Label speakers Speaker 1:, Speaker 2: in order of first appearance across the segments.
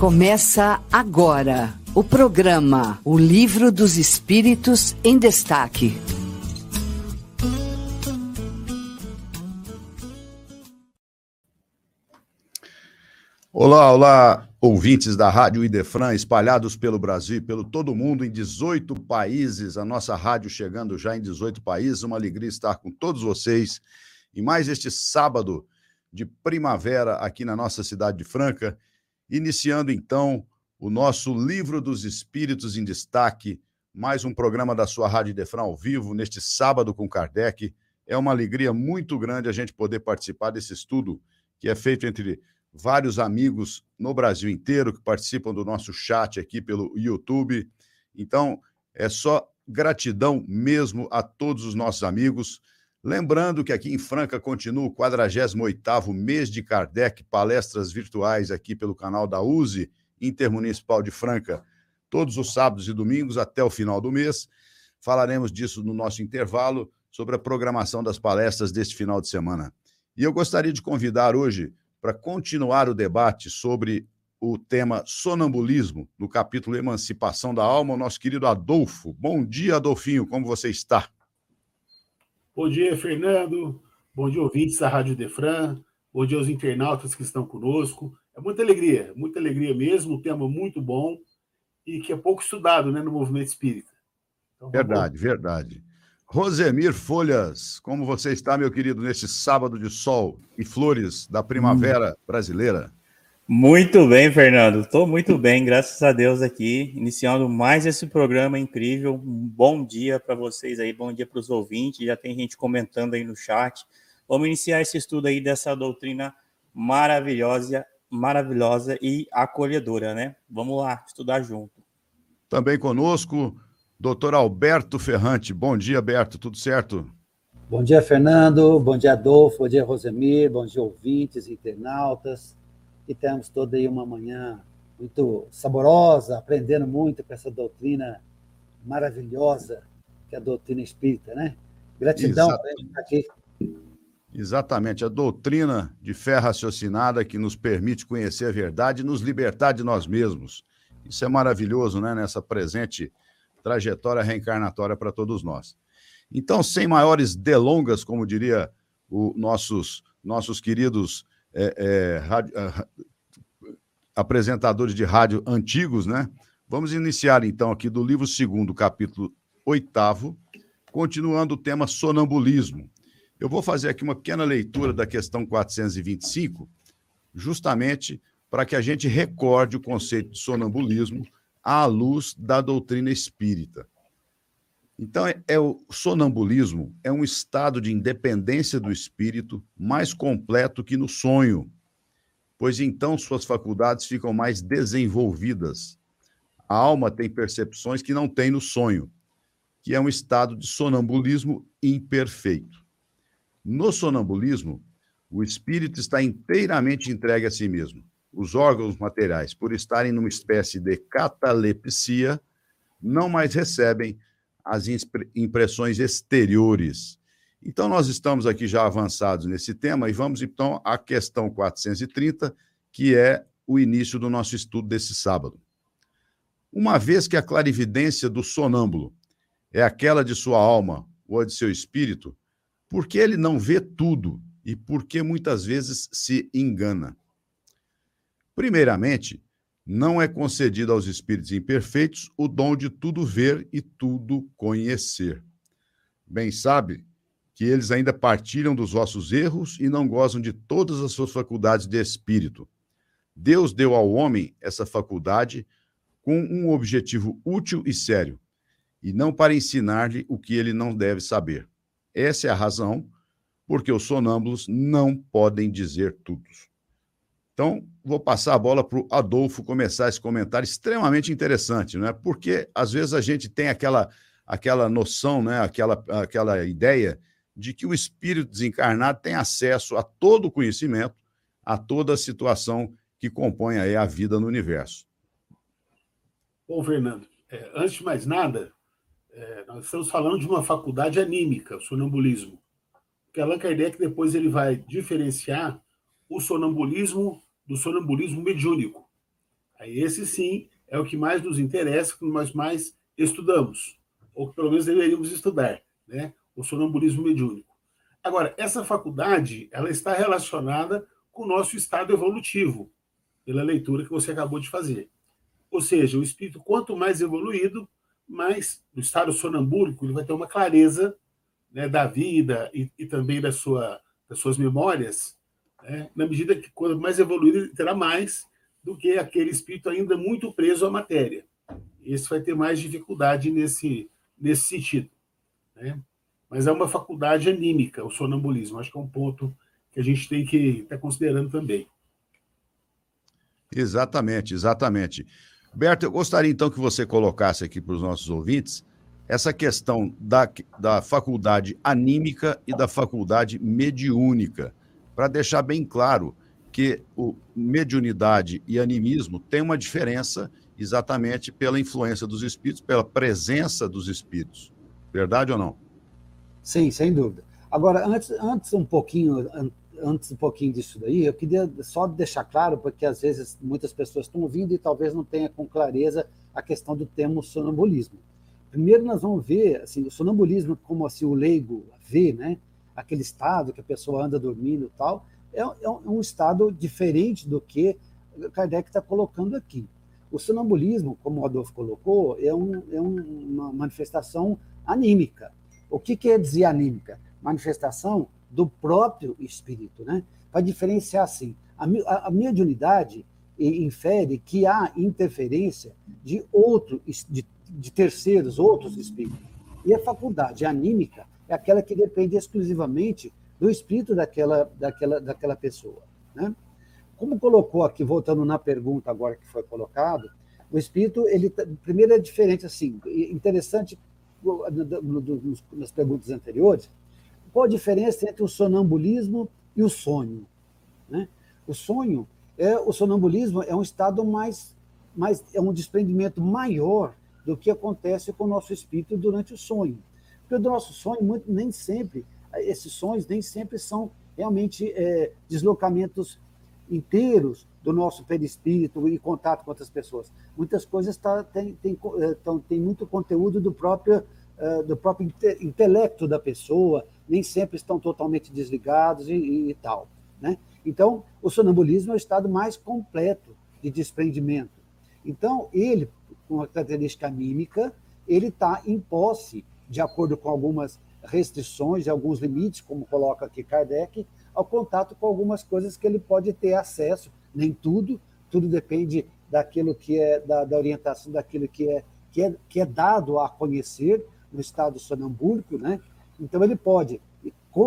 Speaker 1: Começa agora o programa O Livro dos Espíritos em Destaque.
Speaker 2: Olá, olá, ouvintes da Rádio Idefran, espalhados pelo Brasil e pelo todo mundo, em 18 países. A nossa rádio chegando já em 18 países. Uma alegria estar com todos vocês. E mais este sábado de primavera aqui na nossa cidade de Franca, iniciando então o nosso Livro dos Espíritos em Destaque, mais um programa da sua Rádio Idefran ao vivo, neste sábado com Kardec. É uma alegria muito grande a gente poder participar desse estudo que é feito entre vários amigos no Brasil inteiro que participam do nosso chat aqui pelo YouTube. Então, é só gratidão mesmo a todos os nossos amigos. Lembrando que aqui em Franca continua o 48º mês de Kardec, palestras virtuais aqui pelo canal da USE Intermunicipal de Franca, todos os sábados e domingos até o final do mês. Falaremos disso no nosso intervalo sobre a programação das palestras deste final de semana. E eu gostaria de convidar hoje para continuar o debate sobre o tema sonambulismo, no capítulo Emancipação da Alma, o nosso querido Adolfo. Bom dia, Adolfinho, como você está?
Speaker 3: Bom dia, Fernando. Bom dia, ouvintes da Rádio Defran. Bom dia aos internautas que estão conosco. É muita alegria, muita alegria mesmo, um tema muito bom e que é pouco estudado né, no movimento espírita.
Speaker 2: Então, verdade, verdade. Rosemir Folhas, como você está, meu querido, neste sábado de sol e flores da primavera brasileira?
Speaker 4: Muito bem, Fernando. Estou muito bem, graças a Deus aqui, iniciando mais esse programa incrível. Um bom dia para vocês aí, bom dia para os ouvintes. Já tem gente comentando aí no chat. Vamos iniciar esse estudo aí dessa doutrina maravilhosa, maravilhosa e acolhedora, né? Vamos lá, estudar junto.
Speaker 2: Também conosco Doutor Alberto Ferrante. Bom dia, Alberto. Tudo certo?
Speaker 5: Bom dia, Fernando. Bom dia, Adolfo. Bom dia, Rosemir. Bom dia, ouvintes, internautas. E temos toda aí uma manhã muito saborosa, aprendendo muito com essa doutrina maravilhosa que é a doutrina espírita, né? Gratidão por estar aqui.
Speaker 2: Exatamente, a doutrina de fé raciocinada que nos permite conhecer a verdade e nos libertar de nós mesmos. Isso é maravilhoso, né? Nessa presente trajetória reencarnatória para todos nós. Então, sem maiores delongas, como diria os nossos, nossos queridos é, é, é, apresentadores de rádio antigos, né? Vamos iniciar então aqui do livro segundo, capítulo oitavo, continuando o tema sonambulismo. Eu vou fazer aqui uma pequena leitura da questão 425, justamente para que a gente recorde o conceito de sonambulismo à luz da doutrina espírita. Então, é, é, o sonambulismo é um estado de independência do espírito mais completo que no sonho, pois então suas faculdades ficam mais desenvolvidas. A alma tem percepções que não tem no sonho, que é um estado de sonambulismo imperfeito. No sonambulismo, o espírito está inteiramente entregue a si mesmo os órgãos materiais, por estarem numa espécie de catalepsia, não mais recebem as impressões exteriores. Então, nós estamos aqui já avançados nesse tema e vamos então à questão 430, que é o início do nosso estudo desse sábado. Uma vez que a clarividência do sonâmbulo é aquela de sua alma ou de seu espírito, por que ele não vê tudo e por que muitas vezes se engana? Primeiramente, não é concedido aos espíritos imperfeitos o dom de tudo ver e tudo conhecer. Bem sabe que eles ainda partilham dos vossos erros e não gozam de todas as suas faculdades de espírito. Deus deu ao homem essa faculdade com um objetivo útil e sério, e não para ensinar-lhe o que ele não deve saber. Essa é a razão porque os sonâmbulos não podem dizer tudo. Então, vou passar a bola para o Adolfo começar esse comentário extremamente interessante, né? porque às vezes a gente tem aquela, aquela noção, né? aquela, aquela ideia de que o espírito desencarnado tem acesso a todo o conhecimento, a toda a situação que compõe aí a vida no universo.
Speaker 3: Bom, Fernando, é, antes de mais nada, é, nós estamos falando de uma faculdade anímica, o sonambulismo. Que Allan Kardec depois ele vai diferenciar o sonambulismo do sonambulismo mediúnico. Aí esse sim é o que mais nos interessa, que nós mais estudamos, ou que pelo menos deveríamos estudar, né? o sonambulismo mediúnico. Agora, essa faculdade ela está relacionada com o nosso estado evolutivo, pela leitura que você acabou de fazer. Ou seja, o espírito, quanto mais evoluído, mais no estado sonambúlico, ele vai ter uma clareza né, da vida e, e também da sua, das suas memórias, né, na medida que, quanto mais evoluído, ele terá mais do que aquele espírito ainda muito preso à matéria. Esse vai ter mais dificuldade nesse, nesse sentido. Né? Mas é uma faculdade anímica, o sonambulismo. Acho que é um ponto que a gente tem que estar tá considerando também.
Speaker 2: Exatamente, exatamente. Berto, eu gostaria então que você colocasse aqui para os nossos ouvintes essa questão da, da faculdade anímica e da faculdade mediúnica, para deixar bem claro que o mediunidade e animismo têm uma diferença exatamente pela influência dos espíritos, pela presença dos espíritos. Verdade ou não?
Speaker 5: Sim, sem dúvida. Agora, antes, antes um pouquinho, antes um pouquinho disso daí, eu queria só deixar claro, porque às vezes muitas pessoas estão ouvindo e talvez não tenha com clareza a questão do termo sonambulismo. Primeiro nós vamos ver assim, o sonambulismo como assim o leigo vê, né? Aquele estado que a pessoa anda dormindo e tal, é, é um é estado diferente do que Kardec está colocando aqui. O sonambulismo, como o Adolfo colocou, é, um, é uma manifestação anímica. O que quer dizer anímica? Manifestação do próprio espírito. Né? Para diferenciar assim, a, a mediunidade infere que há interferência de outro, de, de terceiros, outros espíritos. E a faculdade anímica é aquela que depende exclusivamente do espírito daquela, daquela, daquela pessoa. Né? Como colocou aqui, voltando na pergunta agora que foi colocado, o espírito, ele tá, primeiro é diferente assim, interessante nas perguntas anteriores, qual a diferença entre o sonambulismo e o sonho? Né? O sonho é o sonambulismo é um estado mais, mais é um desprendimento maior do que acontece com o nosso espírito durante o sonho. Porque o nosso sonho muito, nem sempre esses sonhos nem sempre são realmente é, deslocamentos inteiros do nosso perispírito e contato com outras pessoas. Muitas coisas tá, tem, tem, é, tem muito conteúdo do próprio, uh, do próprio intelecto da pessoa, nem sempre estão totalmente desligados e, e, e tal. Né? Então, o sonambulismo é o estado mais completo de desprendimento. Então, ele, com a característica mímica, ele está em posse, de acordo com algumas restrições e alguns limites, como coloca aqui Kardec, ao contato com algumas coisas que ele pode ter acesso, nem tudo, tudo depende daquilo que é da, da orientação, daquilo que é, que é que é dado a conhecer no estado sonambúlico, né? Então ele pode,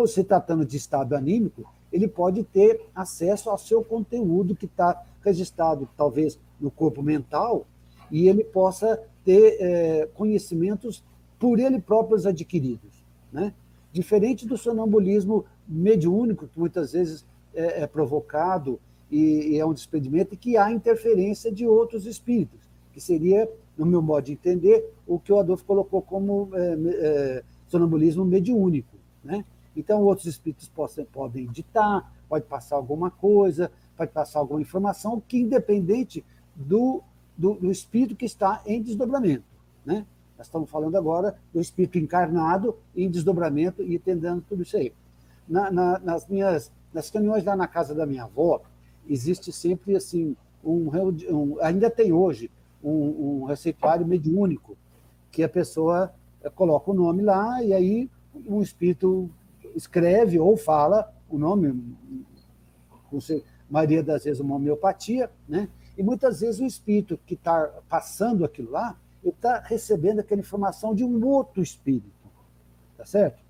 Speaker 5: se tratando de estado anímico, ele pode ter acesso ao seu conteúdo que está registrado, talvez no corpo mental, e ele possa ter é, conhecimentos por ele próprios adquiridos. Né? Diferente do sonambulismo mediúnico, que muitas vezes é, é provocado e, e, é um despedimento, e que há interferência de outros espíritos, que seria, no meu modo de entender, o que o Adolfo colocou como é, é, sonambulismo mediúnico. Né? Então, outros espíritos possam, podem ditar, pode passar alguma coisa, pode passar alguma informação, que independente do, do, do espírito que está em desdobramento. Né? Nós estamos falando agora do espírito encarnado em desdobramento e entendendo tudo isso aí. Na, na, nas minhas nas reuniões lá na casa da minha avó, existe sempre assim um, um ainda tem hoje um, um receituário mediúnico que a pessoa eh, coloca o nome lá e aí um espírito escreve ou fala o nome, a maioria das vezes uma homeopatia, né? E muitas vezes o espírito que está passando aquilo lá ele está recebendo aquela informação de um outro espírito. Tá certo?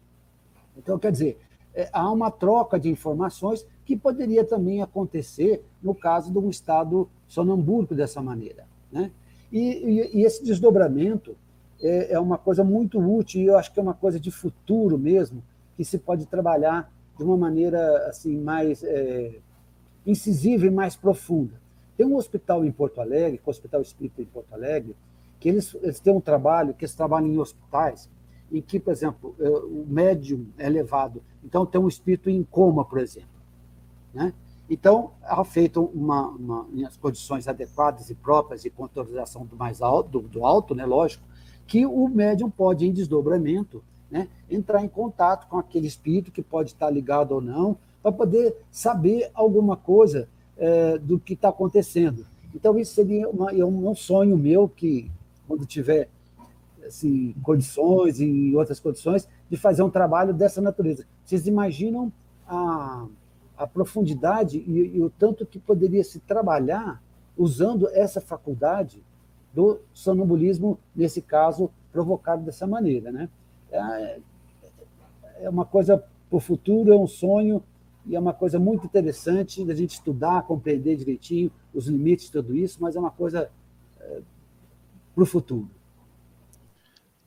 Speaker 5: Então, quer dizer, é, há uma troca de informações que poderia também acontecer no caso de um estado sonambúlico dessa maneira. Né? E, e, e esse desdobramento é, é, uma coisa muito útil e eu acho que é uma coisa de futuro mesmo, que se pode trabalhar de uma maneira assim mais é, incisiva e mais profunda. Tem um hospital em Porto Alegre, é o Hospital Espírita em Porto Alegre, que eles, eles têm um trabalho, que eles trabalham em hospitais, em que, por exemplo, é, o médium é levado, então tem um espírito em coma, por exemplo. Né? Então, é feito uma, uma, as condições adequadas e próprias e com autorização do mais alto, do, do alto, né, lógico, que o médium pode, em desdobramento, né, entrar em contato com aquele espírito que pode estar ligado ou não, para poder saber alguma coisa é, do que está acontecendo. Então, isso seria uma, é um sonho meu que, quando tiver assim, condições e outras condições, de fazer um trabalho dessa natureza. Vocês imaginam a, a profundidade e, e o tanto que poderia se trabalhar usando essa faculdade do sonambulismo, nesse caso, provocado dessa maneira. Né? É, é uma coisa para o futuro, é um sonho, e é uma coisa muito interessante da gente estudar, compreender direitinho os limites de tudo isso, mas é uma coisa é, para o futuro.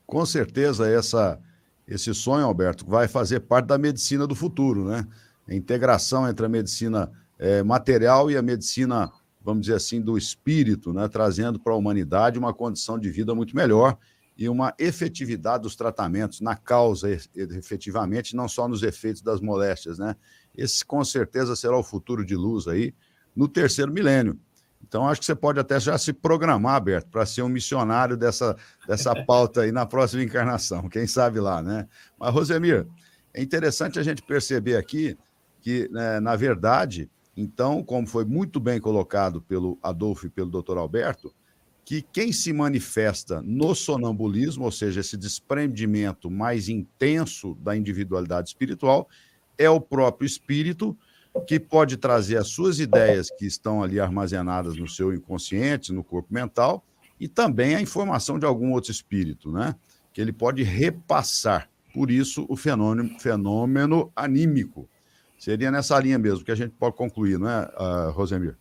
Speaker 2: Com certeza, essa, esse sonho, Alberto, vai fazer parte da medicina do futuro, né? A integração entre a medicina é, material e a medicina, vamos dizer assim, do espírito, né? Trazendo para a humanidade uma condição de vida muito melhor e uma efetividade dos tratamentos na causa, efetivamente, não só nos efeitos das moléstias, né? Esse com certeza será o futuro de luz aí no terceiro milênio. Então, acho que você pode até já se programar, Alberto, para ser um missionário dessa, dessa pauta aí na próxima encarnação. Quem sabe lá, né? Mas, Rosemir, é interessante a gente perceber aqui que, né, na verdade, então, como foi muito bem colocado pelo Adolfo e pelo doutor Alberto, que quem se manifesta no sonambulismo, ou seja, esse desprendimento mais intenso da individualidade espiritual, é o próprio espírito que pode trazer as suas ideias que estão ali armazenadas no seu inconsciente, no corpo mental, e também a informação de algum outro espírito, né? Que ele pode repassar. Por isso, o fenômeno, fenômeno anímico. Seria nessa linha mesmo que a gente pode concluir, não é, uh, Rosemir?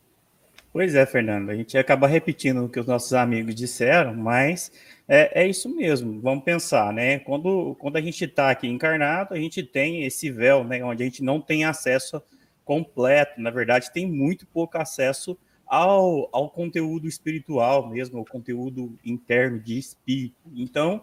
Speaker 4: Pois é, Fernando, a gente acaba repetindo o que os nossos amigos disseram, mas é, é isso mesmo. Vamos pensar, né? Quando, quando a gente está aqui encarnado, a gente tem esse véu, né? Onde a gente não tem acesso completo, na verdade, tem muito pouco acesso ao, ao conteúdo espiritual mesmo, ao conteúdo interno de espírito. Então,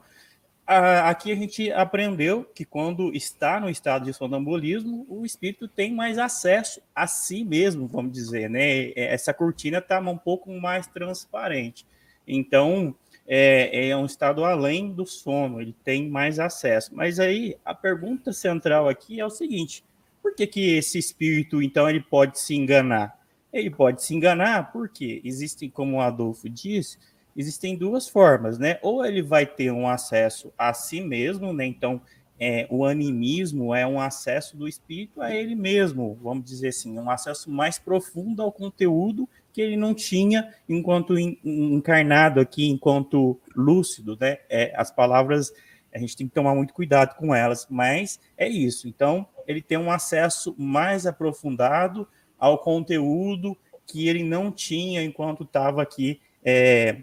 Speaker 4: a, aqui a gente aprendeu que quando está no estado de sonambulismo, o espírito tem mais acesso a si mesmo, vamos dizer, né? Essa cortina está um pouco mais transparente. Então, é, é, um estado além do sono, ele tem mais acesso. Mas aí a pergunta central aqui é o seguinte: por que, que esse espírito, então, ele pode se enganar? Ele pode se enganar porque existem, como o Adolfo disse, existem duas formas, né? Ou ele vai ter um acesso a si mesmo, né? Então, é, o animismo é um acesso do espírito a ele mesmo, vamos dizer assim, um acesso mais profundo ao conteúdo que ele não tinha enquanto encarnado aqui, enquanto lúcido, né? É, as palavras a gente tem que tomar muito cuidado com elas, mas é isso. Então, ele tem um acesso mais aprofundado ao conteúdo que ele não tinha enquanto estava aqui é,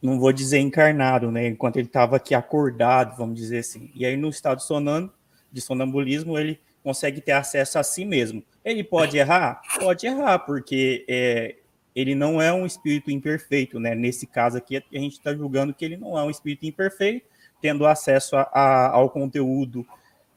Speaker 4: não vou dizer encarnado, né? Enquanto ele estava aqui acordado, vamos dizer assim. E aí, no estado sonando, de sonambulismo, ele consegue ter acesso a si mesmo. Ele pode errar? Pode errar, porque é, ele não é um espírito imperfeito, né? Nesse caso aqui, a gente está julgando que ele não é um espírito imperfeito, tendo acesso a, a, ao conteúdo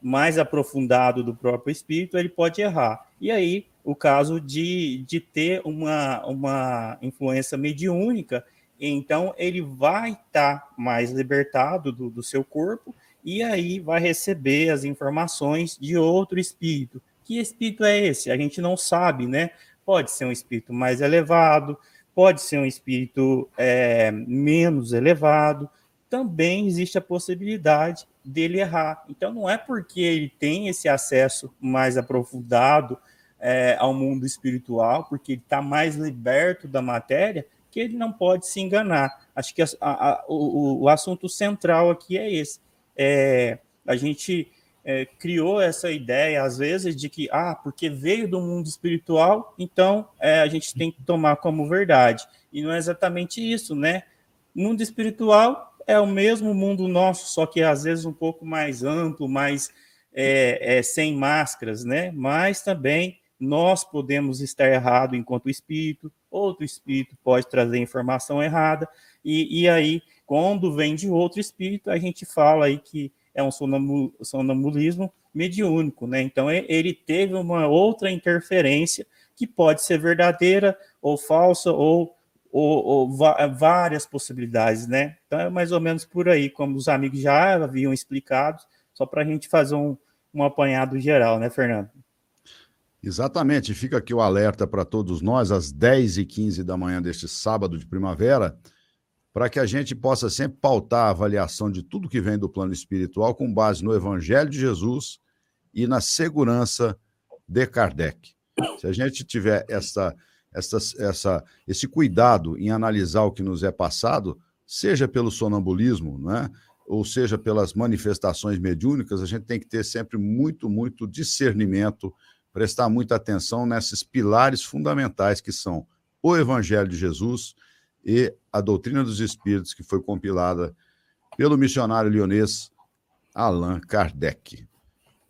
Speaker 4: mais aprofundado do próprio espírito, ele pode errar. E aí, o caso de, de ter uma, uma influência mediúnica então ele vai estar tá mais libertado do, do seu corpo e aí vai receber as informações de outro espírito. Que espírito é esse? A gente não sabe, né? Pode ser um espírito mais elevado, pode ser um espírito é, menos elevado. Também existe a possibilidade dele errar. Então, não é porque ele tem esse acesso mais aprofundado é, ao mundo espiritual, porque ele está mais liberto da matéria, que ele não pode se enganar. Acho que a, a, o, o, assunto central aqui é esse. É, a gente é, criou essa ideia, às vezes, de que, ah, porque veio do mundo espiritual, então é, a gente tem que tomar como verdade. E não é exatamente isso, né? mundo espiritual é o mesmo mundo nosso, só que às vezes um pouco mais amplo, mais é, é, sem máscaras, né? Mas também nós podemos estar errado enquanto espírito, outro espírito pode trazer informação errada, e, e aí, quando vem de outro espírito, a gente fala aí que é um sonambulismo mediúnico, né? Então, ele teve uma outra interferência que pode ser verdadeira ou falsa ou, ou, ou várias possibilidades, né? Então é mais ou menos por aí, como os amigos já haviam explicado, só para a gente fazer um, um apanhado geral, né, Fernando?
Speaker 2: Exatamente, fica aqui o alerta para todos nós, às 10h15 da manhã deste sábado de primavera, para que a gente possa sempre pautar a avaliação de tudo que vem do plano espiritual com base no Evangelho de Jesus e na segurança de Kardec. Se a gente tiver essa, essa, essa, esse cuidado em analisar o que nos é passado, seja pelo sonambulismo, né? ou seja pelas manifestações mediúnicas, a gente tem que ter sempre muito, muito discernimento, prestar muita atenção nesses pilares fundamentais que são o Evangelho de Jesus e a doutrina dos Espíritos, que foi compilada pelo missionário lionês Allan Kardec.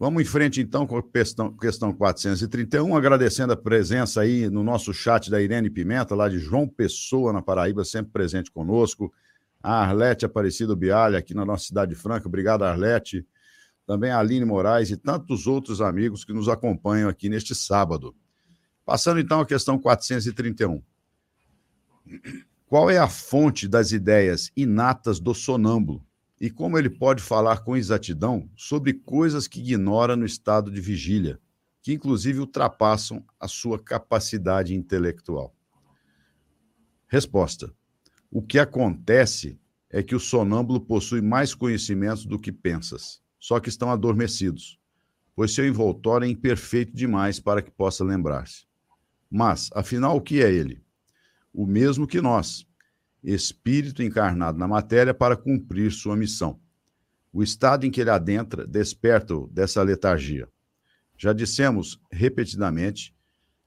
Speaker 2: Vamos em frente, então, com a questão, questão 431, agradecendo a presença aí no nosso chat da Irene Pimenta, lá de João Pessoa, na Paraíba, sempre presente conosco. A Arlete Aparecido Bialha, aqui na nossa cidade franca. Obrigado, Arlete. Também a Aline Moraes e tantos outros amigos que nos acompanham aqui neste sábado. Passando, então, à questão 431. Qual é a fonte das ideias inatas do sonâmbulo? E como ele pode falar com exatidão sobre coisas que ignora no estado de vigília, que inclusive ultrapassam a sua capacidade intelectual. Resposta: O que acontece é que o sonâmbulo possui mais conhecimentos do que pensas, só que estão adormecidos, pois seu envoltório é imperfeito demais para que possa lembrar-se. Mas, afinal, o que é ele? O mesmo que nós, espírito encarnado na matéria para cumprir sua missão. O estado em que ele adentra desperta-o dessa letargia. Já dissemos repetidamente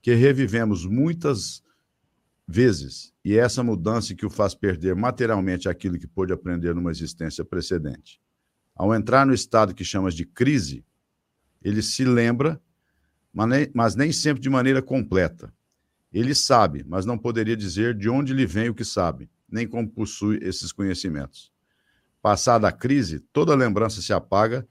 Speaker 2: que revivemos muitas vezes, e é essa mudança que o faz perder materialmente aquilo que pôde aprender numa existência precedente. Ao entrar no estado que chamas de crise, ele se lembra, mas nem sempre de maneira completa. Ele sabe, mas não poderia dizer de onde lhe vem o que sabe nem como possui esses conhecimentos. Passada a crise, toda lembrança se apaga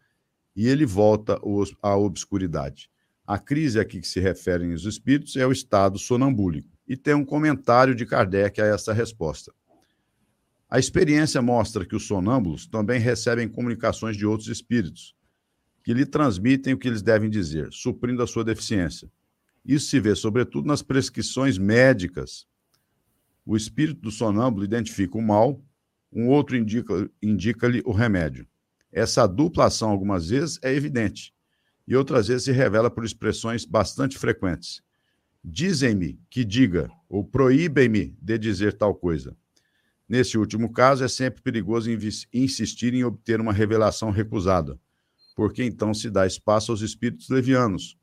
Speaker 2: e ele volta à obscuridade. A crise a que se referem os espíritos é o estado sonambúlico. E tem um comentário de Kardec a essa resposta. A experiência mostra que os sonâmbulos também recebem comunicações de outros espíritos, que lhe transmitem o que eles devem dizer, suprindo a sua deficiência. Isso se vê, sobretudo, nas prescrições médicas o espírito do sonâmbulo identifica o mal, um outro indica-lhe indica o remédio. Essa dupla ação, algumas vezes, é evidente, e outras vezes se revela por expressões bastante frequentes. Dizem-me que diga, ou proíbem-me de dizer tal coisa. Nesse último caso, é sempre perigoso insistir em obter uma revelação recusada, porque então se dá espaço aos espíritos levianos,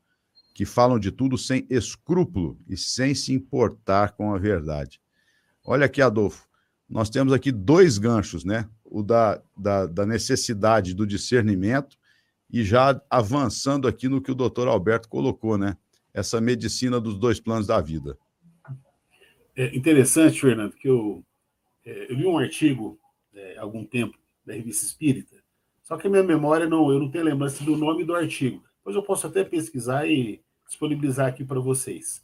Speaker 2: que falam de tudo sem escrúpulo e sem se importar com a verdade. Olha aqui, Adolfo, nós temos aqui dois ganchos, né? O da, da, da necessidade do discernimento e já avançando aqui no que o doutor Alberto colocou, né? Essa medicina dos dois planos da vida.
Speaker 3: É interessante, Fernando, que eu, é, eu li um artigo é, algum tempo da revista Espírita, só que a minha memória não, eu não tenho lembrança do nome do artigo. Depois eu posso até pesquisar e disponibilizar aqui para vocês.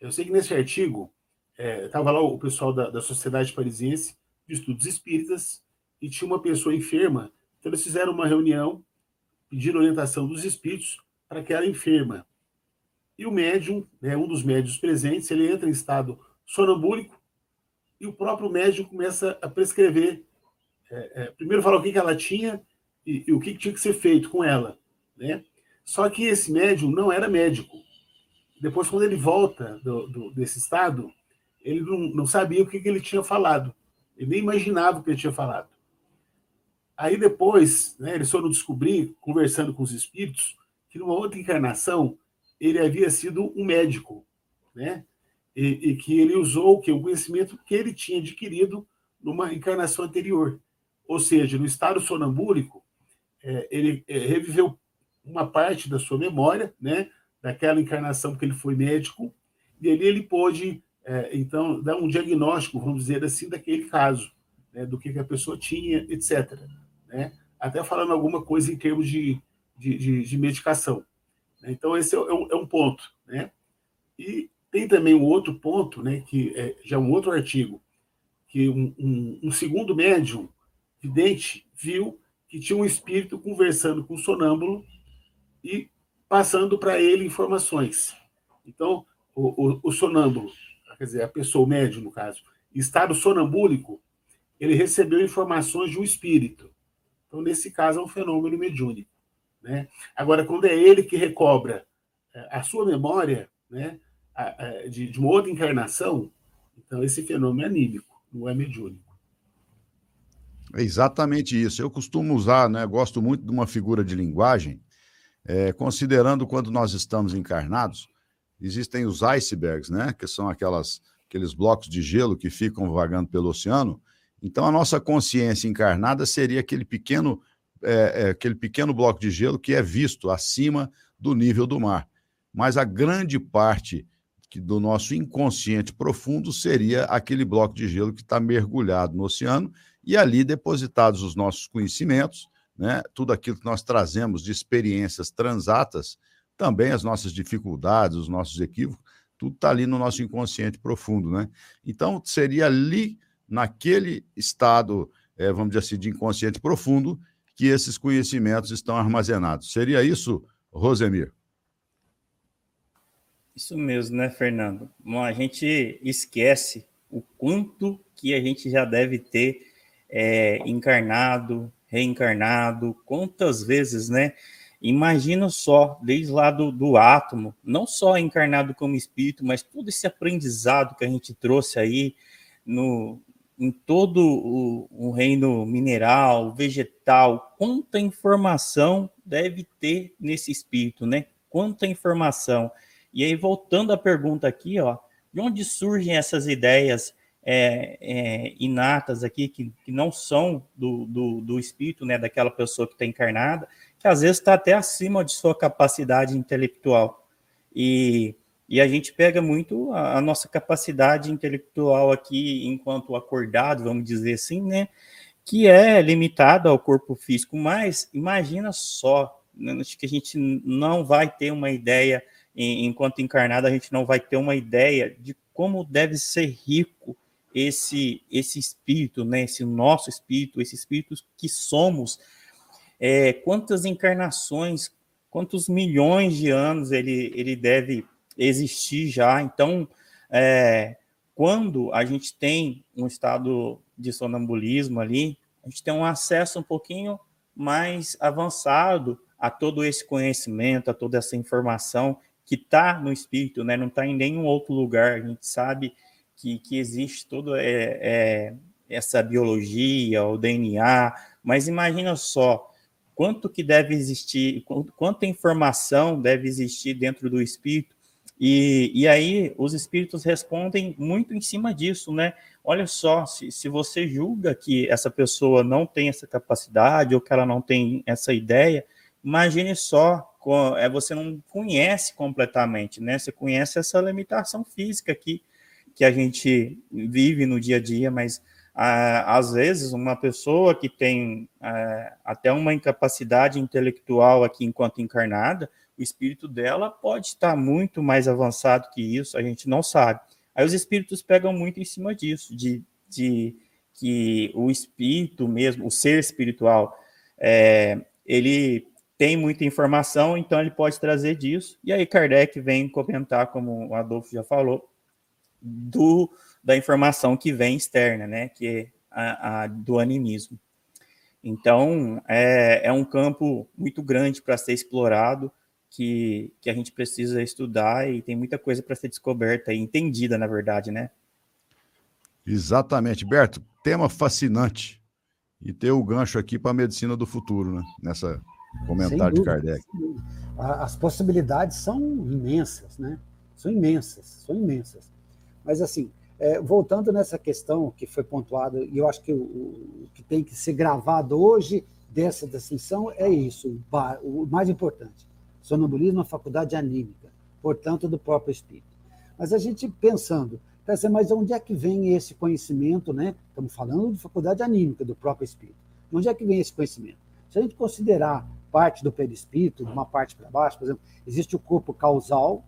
Speaker 3: Eu sei que nesse artigo estava é, lá o pessoal da, da Sociedade Parisiense de Estudos Espíritas e tinha uma pessoa enferma. Então, eles fizeram uma reunião, pediram orientação dos espíritos para que ela enferma. E o médium, né, um dos médios presentes, ele entra em estado sonambúlico e o próprio médium começa a prescrever. É, é, primeiro fala o que, que ela tinha e, e, o que, que tinha que ser feito com ela. Né? Só que esse médium não era médico. Depois, quando ele volta do, do, desse estado, ele não, não sabia o que, que ele tinha falado. Ele nem imaginava o que ele tinha falado. Aí depois, né, eles foram descobrir, conversando com os espíritos, que numa outra encarnação ele havia sido um médico, né? E, e que ele usou que o conhecimento que ele tinha adquirido numa encarnação anterior, ou seja, no estado sonambúlico, é, ele é, reviveu uma parte da sua memória, né? Daquela encarnação que ele foi médico e ali ele pôde é, então, dá um diagnóstico, vamos dizer assim, daquele caso, né, do que, que, a pessoa tinha, etc. Né? Até falando alguma coisa em termos de, de, de, de medicação. Então, esse é, é um, é um, ponto. Né? E tem também um outro ponto, né, que é já um outro artigo, que um, um, um segundo médium vidente viu que tinha um espírito conversando com o sonâmbulo e passando para ele informações. Então, o, o, o, sonâmbulo, quer dizer, a pessoa, o médium, no caso, estado sonambúlico, ele recebeu informações de um espírito. Então, nesse caso, é um fenômeno mediúnico. Né? Agora, quando é ele que recobra é, a sua memória né, de, de uma outra encarnação, então esse fenômeno é anímico, não é mediúnico.
Speaker 2: É exatamente isso. Eu costumo usar, né, gosto muito de uma figura de linguagem, é, considerando quando nós estamos encarnados, existem os icebergs, né, que são aquelas, aqueles blocos de gelo que ficam vagando pelo oceano. Então, a nossa consciência encarnada seria aquele pequeno, é, é, aquele pequeno bloco de gelo que é visto acima do nível do mar. Mas a grande parte do nosso inconsciente profundo seria aquele bloco de gelo que está mergulhado no oceano e ali depositados os nossos conhecimentos, né, tudo aquilo que nós trazemos de experiências transatas, também as nossas dificuldades, os nossos equívocos, tudo está ali no nosso inconsciente profundo. Né? Então, seria ali, naquele estado, é, vamos dizer assim, de inconsciente profundo, que esses conhecimentos estão armazenados. Seria isso, Rosemir?
Speaker 4: Isso mesmo, né, Fernando? Bom, a gente esquece o quanto que a gente já deve ter é, encarnado, reencarnado, quantas vezes, né? Imagina só, desde lá do, do átomo, não só encarnado como espírito, mas todo esse aprendizado que a gente trouxe aí no, em todo o, o reino mineral, vegetal, quanta informação deve ter nesse espírito, né? Quanta informação. E aí, voltando à pergunta aqui, ó, de onde surgem essas ideias é, é, inatas aqui, que, que não são do, do, do, espírito, né, daquela pessoa que está encarnada, que às vezes está até acima de sua capacidade intelectual. E, e a gente pega muito a, a, nossa capacidade intelectual aqui, enquanto acordado, vamos dizer assim, né, que é limitada ao corpo físico, mas imagina só, né, acho que a gente não vai ter uma ideia enquanto encarnado, a gente não vai ter uma ideia de como deve ser rico esse esse espírito, né? Esse nosso espírito, esse espírito que somos. É, quantas encarnações, quantos milhões de anos ele ele deve existir já? Então, é, quando a gente tem um estado de sonambulismo ali, a gente tem um acesso um pouquinho mais avançado a todo esse conhecimento, a toda essa informação que está no espírito, né? não está em nenhum outro lugar. A gente sabe que, que existe toda é, é, essa biologia, o DNA, mas imagina só quanto que deve existir, quanta informação deve existir dentro do espírito, e, e aí os espíritos respondem muito em cima disso, né? Olha só, se, se você julga que essa pessoa não tem essa capacidade ou que ela não tem essa ideia, imagine só é você não conhece completamente, né? Você conhece essa limitação física aqui que a gente vive no dia a dia, mas às vezes uma pessoa que tem ah, até uma incapacidade intelectual aqui enquanto encarnada, o espírito dela pode estar muito mais avançado que isso, a gente não sabe. Aí os espíritos pegam muito em cima disso, de, de que o espírito mesmo, o ser espiritual, é, ele tem muita informação, então ele pode trazer disso. E aí Kardec vem comentar, como o Adolfo já falou, do da informação que vem externa, né, que é a, a do animismo. Então, é, é um campo muito grande para ser explorado, que, que a gente precisa estudar e tem muita coisa para ser descoberta e entendida, na verdade, né?
Speaker 2: Exatamente. Berto, tema fascinante. E ter o gancho aqui para a medicina do futuro, né? Nessa, Comentário dúvida, de Kardec.
Speaker 5: As possibilidades são imensas, né? São imensas, são imensas. Mas, assim, é, voltando nessa questão que foi pontuada, e eu acho que o, o, que tem que ser gravado hoje dessa distinção é isso, o, o mais importante. Sonambulismo é faculdade anímica, portanto, do próprio espírito. Mas a gente pensando, pensa, mas onde é que vem esse conhecimento, né? Estamos falando de faculdade anímica do próprio espírito. Onde é que vem esse conhecimento? Se a gente considerar parte do perispírito, de uma parte para baixo, por exemplo, existe o corpo causal,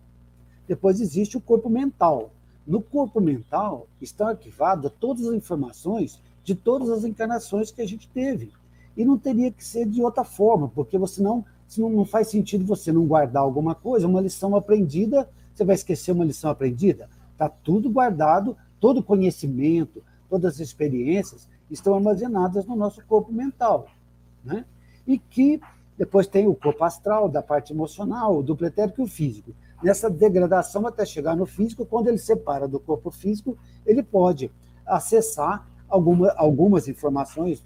Speaker 5: Depois existe o corpo mental. No corpo mental estão arquivadas todas as informações de todas as encarnações que a gente teve. E não teria que ser de outra forma, porque você não, não, não faz sentido você não guardar alguma coisa, uma lição aprendida, você vai esquecer uma lição aprendida? Está tudo guardado, todo conhecimento, todas as experiências estão armazenadas no nosso corpo mental. Né? E que depois tem o corpo astral, da parte emocional, o duplo etérico e o físico. Nessa degradação até chegar no físico, quando ele separa do corpo físico, ele pode acessar alguma, algumas informações,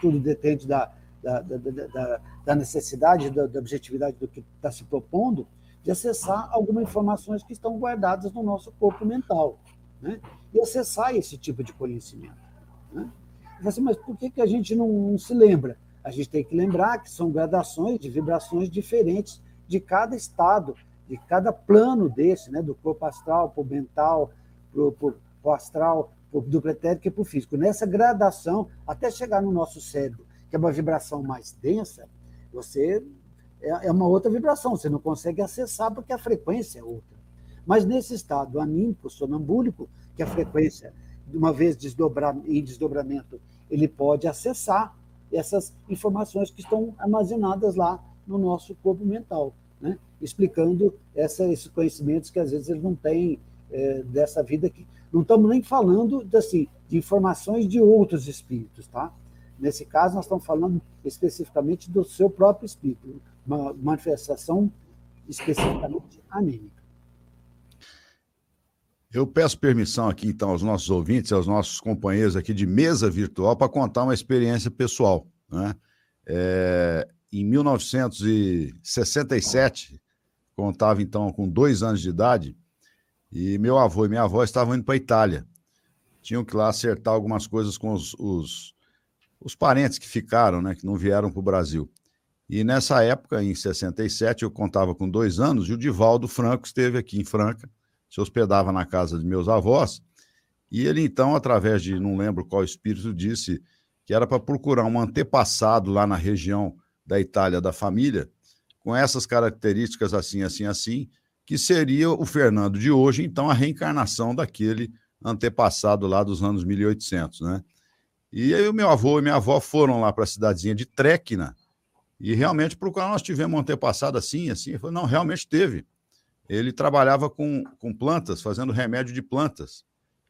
Speaker 5: tudo depende da, da, da, da necessidade, da, da objetividade do que está se propondo, de acessar algumas informações que estão guardadas no nosso corpo mental. Né? E acessar esse tipo de conhecimento. Né? Assim, mas por que, que a gente não, não se lembra? A gente tem que lembrar que são gradações de vibrações diferentes de cada estado, de cada plano desse, né? do corpo astral para o mental, para o astral, para o duplo etérico e para o físico. Nessa gradação, até chegar no nosso cérebro, que é uma vibração mais densa, você é, é uma outra vibração, você não consegue acessar porque a frequência é outra. Mas nesse estado anímico, sonambúlico, que a frequência, uma vez desdobrar, em desdobramento, ele pode acessar essas informações que estão armazenadas lá no nosso corpo mental? Explicando esses conhecimentos que às vezes ele não tem é, dessa vida aqui. Não estamos nem falando assim, de informações de outros espíritos, tá? Nesse caso, nós estamos falando especificamente do seu próprio espírito, uma manifestação especificamente anímica.
Speaker 2: Eu peço permissão aqui, então, aos nossos ouvintes, aos nossos companheiros aqui de mesa virtual, para contar uma experiência pessoal. Né? É, em 1967, contava então com dois anos de idade, e meu avô e minha avó estavam indo para a Itália. Tinham que lá acertar algumas coisas com os, os, os parentes que ficaram, né, que não vieram para o Brasil. E nessa época, em 67, eu contava com dois anos, e o Divaldo Franco esteve aqui em Franca se hospedava na casa de meus avós, e ele então, através de não lembro qual espírito, disse que era para procurar um antepassado lá na região da Itália da família, com essas características assim, assim, assim, que seria o Fernando de hoje, então a reencarnação daquele antepassado lá dos anos 1800, né? E aí o meu avô e minha avó foram lá para a cidadezinha de Tréquina e realmente procuraram, nós tivemos um antepassado assim, assim. Falou, não, realmente teve ele trabalhava com, com plantas, fazendo remédio de plantas,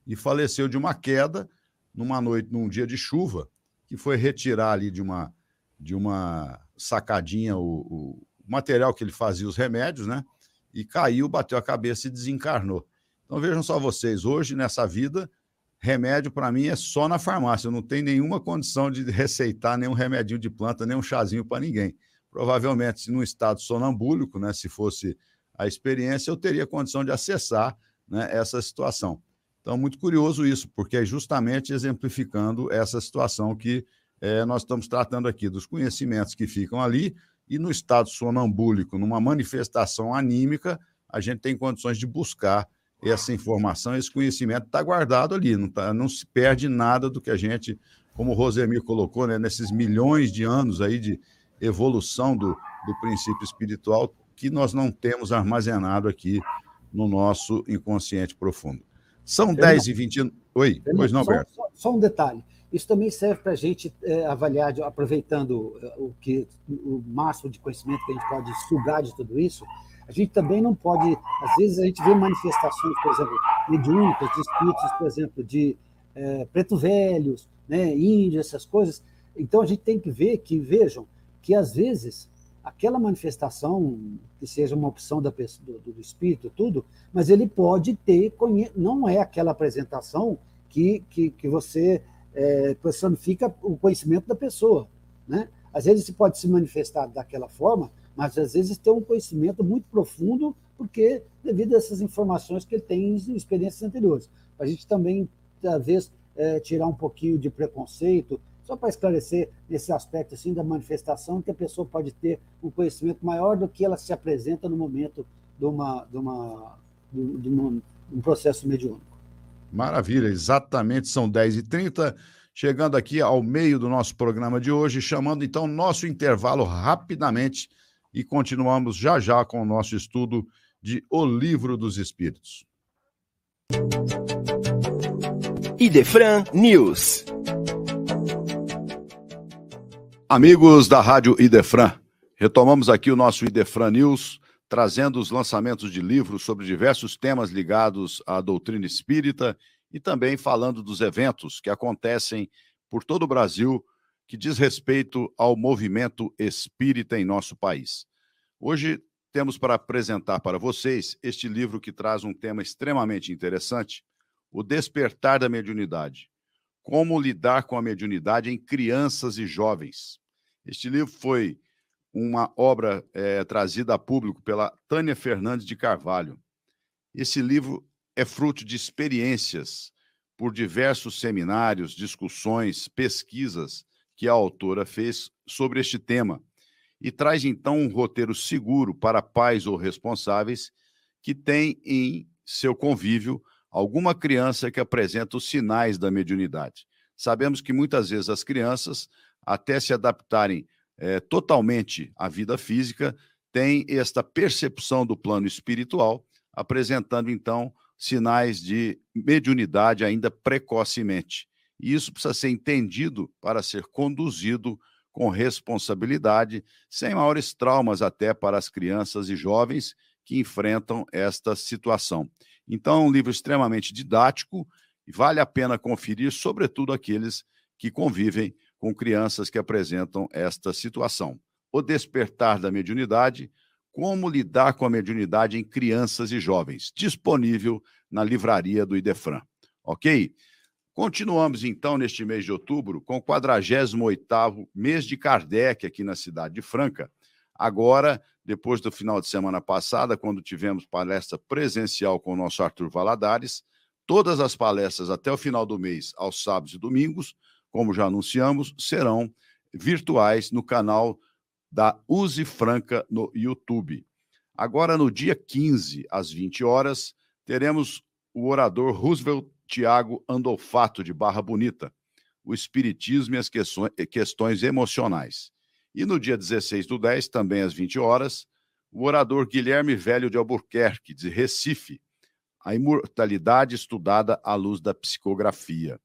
Speaker 2: e faleceu de uma queda numa noite, num dia de chuva, que foi retirar ali de uma, de uma sacadinha o material que ele fazia os remédios, né? E caiu, bateu a cabeça e desencarnou. Então vejam só vocês, hoje nessa vida, remédio para mim é só na farmácia, eu não tenho nenhuma condição de receitar nenhum remedinho de planta, nem um chazinho para ninguém. Provavelmente, num estado sonambúlico, né, se fosse a experiência, eu teria condição de acessar né, essa situação. Então, muito curioso isso, porque é justamente exemplificando essa situação que é, nós estamos tratando aqui, dos conhecimentos que ficam ali, e no estado sonambúlico, numa manifestação anímica, a gente tem condições de buscar essa informação, esse conhecimento está guardado ali, não, tá, não se perde nada do que a gente, como o Rosemir colocou, né, nesses milhões de anos aí de evolução do, do princípio espiritual, que nós não temos armazenado aqui no nosso inconsciente profundo. São 10 e 20. Oi, pois não, Alberto.
Speaker 5: Só, só, um detalhe. Isso também serve para a gente é, avaliar, aproveitando é, o, que, o máximo de conhecimento que a gente pode sugar de tudo isso, a gente também não pode, às vezes a gente vê manifestações, por exemplo, mediúnicas, de espíritos, por exemplo, de é, preto velhos, né, índios, essas coisas. Então a gente tem que ver que, vejam, que às vezes aquela manifestação que seja uma opção da pessoa, do, do, espírito, tudo, mas ele pode ter, não é aquela apresentação que, que, que você é, personifica o conhecimento da pessoa. Né? Às vezes você pode se manifestar daquela forma, mas às vezes tem um conhecimento muito profundo, porque devido a essas informações que ele tem em experiências anteriores. A gente também, talvez, é, tirar um pouquinho de preconceito, só para esclarecer esse aspecto assim da manifestação, que a pessoa pode ter um conhecimento maior do que ela se apresenta no momento de, uma, de, uma, de, de um processo mediúnico.
Speaker 2: Maravilha, exatamente, são 10h30, chegando aqui ao meio do nosso programa de hoje, chamando então nosso intervalo rapidamente e continuamos já já com o nosso estudo de O Livro dos Espíritos.
Speaker 6: Idefran News.
Speaker 2: Amigos da Rádio Idefran, retomamos aqui o nosso Idefran News, trazendo os lançamentos de livros sobre diversos temas ligados à doutrina espírita e também falando dos eventos que acontecem por todo o Brasil que diz respeito ao movimento espírita em nosso país. Hoje temos para apresentar para vocês este livro que traz um tema extremamente interessante, O Despertar da Mediunidade. Como lidar com a mediunidade em crianças e jovens. Este livro foi uma obra é, trazida a público pela Tânia Fernandes de Carvalho. Esse livro é fruto de experiências por diversos seminários, discussões, pesquisas que a autora fez sobre este tema e traz então um roteiro seguro para pais ou responsáveis que têm em seu convívio alguma criança que apresenta os sinais da mediunidade. Sabemos que muitas vezes as crianças, até se adaptarem é, totalmente à vida física, têm esta percepção do plano espiritual, apresentando então sinais de mediunidade ainda precocemente. E isso precisa ser entendido para ser conduzido com responsabilidade, sem maiores traumas até para as crianças e jovens que enfrentam esta situação. Então, é um livro extremamente didático e vale a pena conferir, sobretudo aqueles que convivem com crianças que apresentam esta situação. O Despertar da Mediunidade, como lidar com a mediunidade em crianças e jovens, disponível na livraria do Idefran. Ok? Continuamos então neste mês de outubro com o 48º mês de Kardec aqui na cidade de Franca. Agora, depois do final de semana passada, quando tivemos palestra presencial com o nosso Arthur Valadares, todas as palestras até o final do mês, aos sábados e domingos, como já anunciamos, serão virtuais no canal da Use Franca no YouTube. Agora, no dia 15, às 20 horas, teremos o orador Roosevelt Tiago Andolfato, de Barra Bonita, o Espiritismo e as questões emocionais. E no dia 16 do 10, também às 20 horas, o orador Guilherme Velho de Albuquerque, de Recife, a imortalidade estudada à luz da psicografia.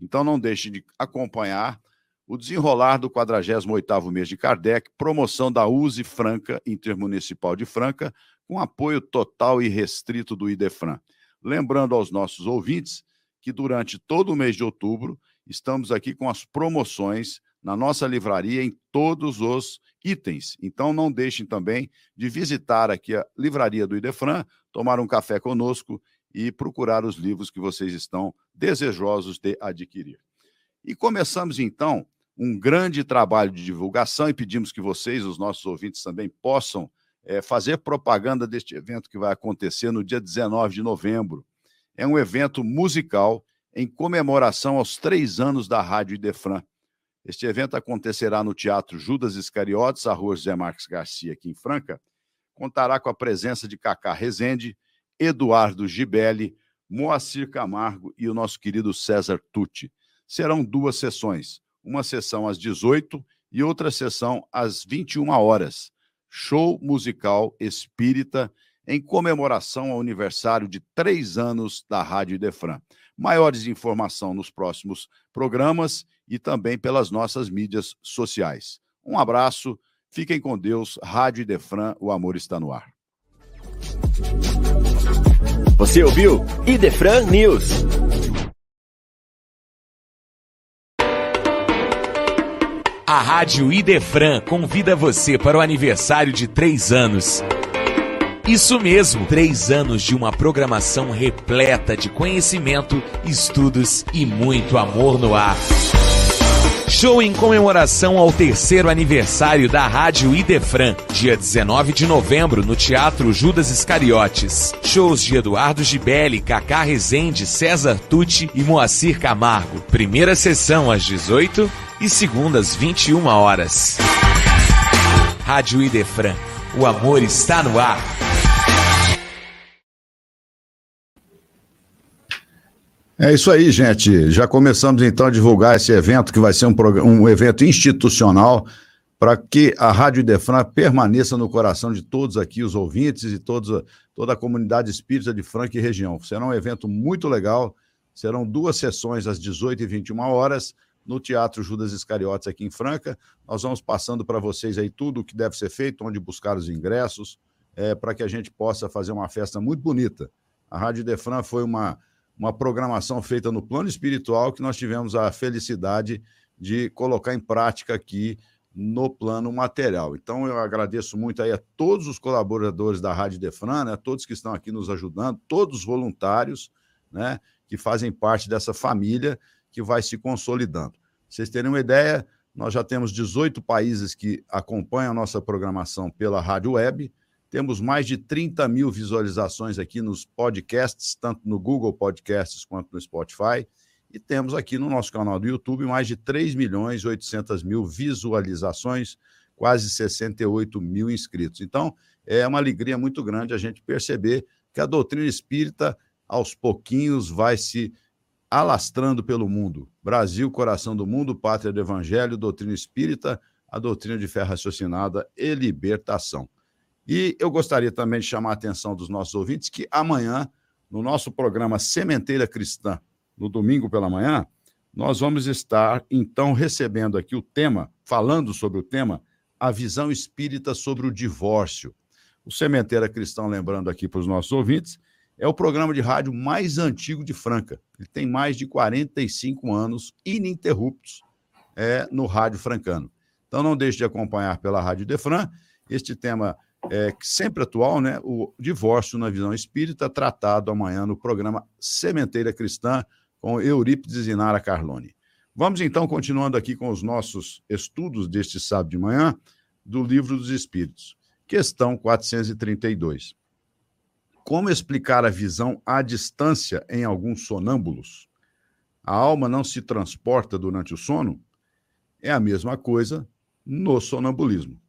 Speaker 2: Então não deixe de acompanhar o desenrolar do 48º mês de Kardec, promoção da USE Franca, Intermunicipal de Franca, com apoio total e restrito do IDEFRAN. Lembrando aos nossos ouvintes que durante todo o mês de outubro estamos aqui com as promoções na nossa livraria em todos os itens. Então não deixem também de visitar aqui a livraria do IDEFRAN, tomar um café conosco e procurar os livros que vocês estão desejosos de adquirir. E começamos então um grande trabalho de divulgação e pedimos que vocês, os nossos ouvintes, também possam é, fazer propaganda deste evento que vai acontecer no dia 19 de novembro. É um evento musical em comemoração aos três anos da Rádio Idefran. Este evento acontecerá no Teatro Judas Iscariotes, a rua José Marques Garcia, aqui em Franca. Contará com a presença de Cacá Rezende, Eduardo Gibelli, Moacir Camargo e o nosso querido César Tucci. Serão duas sessões uma sessão às 18 e outra sessão às 21 horas. Show musical espírita em comemoração ao aniversário de três anos da Rádio Idefran. Maiores informações nos próximos programas e também pelas nossas mídias sociais. Um abraço, fiquem com Deus. Rádio Idefran, o amor está no ar.
Speaker 6: Você ouviu Idefran News.
Speaker 7: A Rádio Idefran convida você para o aniversário de três anos. Isso mesmo, três anos de uma programação repleta de conhecimento, estudos e muito amor no ar. Show em comemoração ao terceiro aniversário da Rádio Idefran, dia 19 de novembro, no Teatro Judas Iscariotes. Shows de Eduardo Gibelli, Cacá Rezende, César Tucci e Moacir Camargo. Primeira sessão às 18 e segundas 21 horas. Rádio Idefran, o amor está no ar.
Speaker 2: É isso aí, gente. Já começamos então a divulgar esse evento, que vai ser um, um evento institucional para que a Rádio Idefran permaneça no coração de todos aqui, os ouvintes e todos, toda a comunidade espírita de Franca e região. Será um evento muito legal, serão duas sessões às 18 e 21 horas no Teatro Judas Iscariotes aqui em Franca. Nós vamos passando para vocês aí tudo o que deve ser feito, onde buscar os ingressos, é, para que a gente possa fazer uma festa muito bonita. A Rádio Idefran foi uma, uma programação feita no plano espiritual que nós tivemos a felicidade de colocar em prática aqui no plano material. Então, eu agradeço muito aí a todos os colaboradores da Rádio Defran, né, todos que estão aqui nos ajudando, todos os voluntários, né, que fazem parte dessa família que vai se consolidando. Vocês terem uma ideia, nós já temos 18 países que acompanham a nossa programação pela rádio web, temos mais de 30 mil visualizações aqui nos podcasts, tanto no Google Podcasts quanto no Spotify. E temos aqui no nosso canal do YouTube mais de 3 milhões e 800 mil visualizações, quase 68 mil inscritos. Então, é uma alegria muito grande a gente perceber que a doutrina espírita, aos pouquinhos, vai se alastrando pelo mundo. Brasil, coração do mundo, pátria do evangelho, doutrina espírita, a doutrina de fé raciocinada e libertação. E eu gostaria também de chamar a atenção dos nossos ouvintes que amanhã, no nosso programa Sementeira Cristã, no domingo pela manhã, nós vamos estar, então, recebendo aqui o tema, falando sobre o tema, a visão espírita sobre o divórcio. O Sementeira Cristão, lembrando aqui para os nossos ouvintes, é o programa de rádio mais antigo de Franca. Ele tem mais de 45 anos ininterruptos é, no rádio francano. Então, não deixe de acompanhar pela Rádio Defran este tema é, sempre atual, né? O divórcio na visão espírita, tratado amanhã no programa Sementeira Cristã, com Eurípides e Nara Carlone. Vamos então continuando aqui com os nossos estudos deste sábado de manhã do Livro dos Espíritos. Questão 432. Como explicar a visão à distância em alguns sonâmbulos? A alma não se transporta durante o sono? É a mesma coisa no sonambulismo.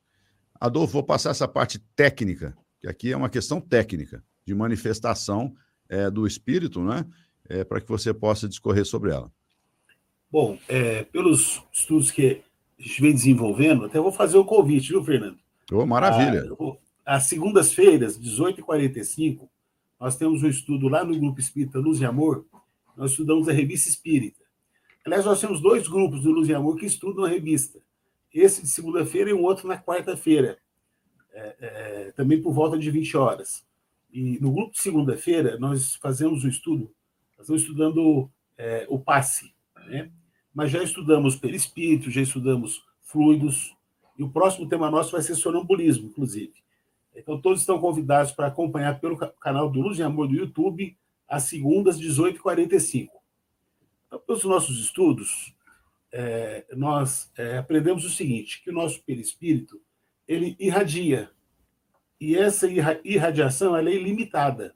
Speaker 2: Adolfo, vou passar essa parte técnica, que aqui é uma questão técnica, de manifestação é, do espírito, né? é, para que você possa discorrer sobre ela.
Speaker 3: Bom, é, pelos estudos que a gente vem desenvolvendo, até vou fazer o convite, viu, Fernando?
Speaker 2: Oh, maravilha.
Speaker 3: Ah, às segundas-feiras, 18h45, nós temos um estudo lá no Grupo Espírita Luz e Amor, nós estudamos a Revista Espírita. Aliás, nós temos dois grupos do Luz e Amor que estudam a revista. Esse de segunda-feira e um outro na quarta-feira, é, é, também por volta de 20 horas. E no grupo de segunda-feira, nós fazemos o um estudo nós estamos estudando é, o passe, né? mas já estudamos perispírito, já estudamos fluidos, e o próximo tema nosso vai ser sonambulismo, inclusive. Então, todos estão convidados para acompanhar pelo canal do Luz e Amor do YouTube, às segundas, 18h45. Então, pelos nossos estudos, é, nós é, aprendemos o seguinte, que o nosso perispírito, ele irradia, e essa irradiação ela é ilimitada,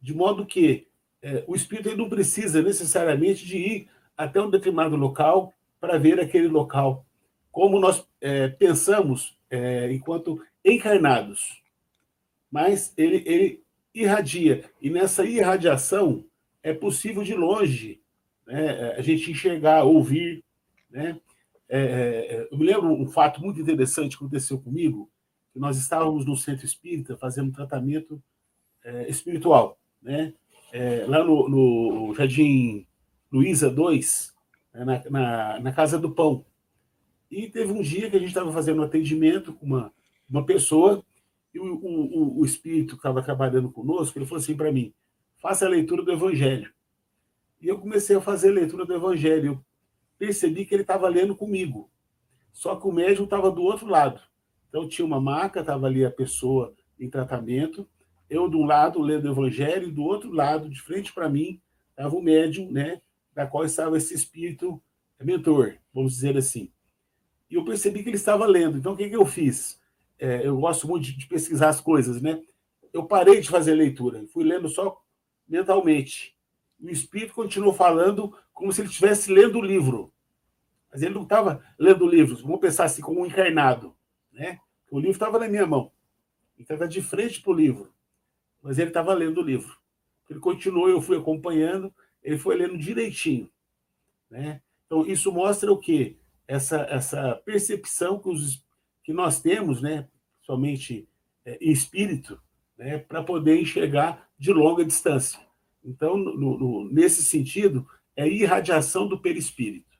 Speaker 3: de modo que é, o espírito não precisa necessariamente de ir até um determinado local para ver aquele local, como nós é, pensamos é, enquanto encarnados. Mas ele, ele irradia, e nessa irradiação é possível de longe né, a gente enxergar, ouvir. Né? É, é, eu me lembro um fato muito interessante que aconteceu comigo, que nós estávamos no centro espírita fazendo tratamento é, espiritual, né? é, lá no, no, Jardim Luísa 2, né, na, na, na, Casa do Pão. E teve um dia que a gente estava fazendo um atendimento com uma, uma pessoa, e o, o, o espírito que estava trabalhando conosco, ele falou assim para mim: faça a leitura do Evangelho. E eu comecei a fazer a leitura do Evangelho. Percebi que ele estava lendo comigo. Só que o médium estava do outro lado. Então tinha uma maca, estava ali a pessoa em tratamento, eu de um lado lendo o evangelho, e do outro lado, de frente para mim, estava o médium, né, da qual estava esse espírito mentor, vamos dizer assim. E eu percebi que ele estava lendo. Então, o que, que eu fiz? É, eu gosto muito de, de, pesquisar as coisas, né? Eu parei de fazer leitura, fui lendo só mentalmente. O espírito continuou falando como se ele estivesse lendo o livro. Mas ele não estava lendo o livro, vamos pensar assim, como um encarnado, né? O livro estava na minha mão. Ele estava de frente para o livro mas ele estava lendo o livro. Ele continuou, eu fui acompanhando, ele foi lendo direitinho. Né? Então, isso mostra o quê? essa, essa percepção que, os, que nós temos, né, somente é, espírito, né, para poder enxergar de longa distância. Então, no, no, nesse sentido, é irradiação do perispírito,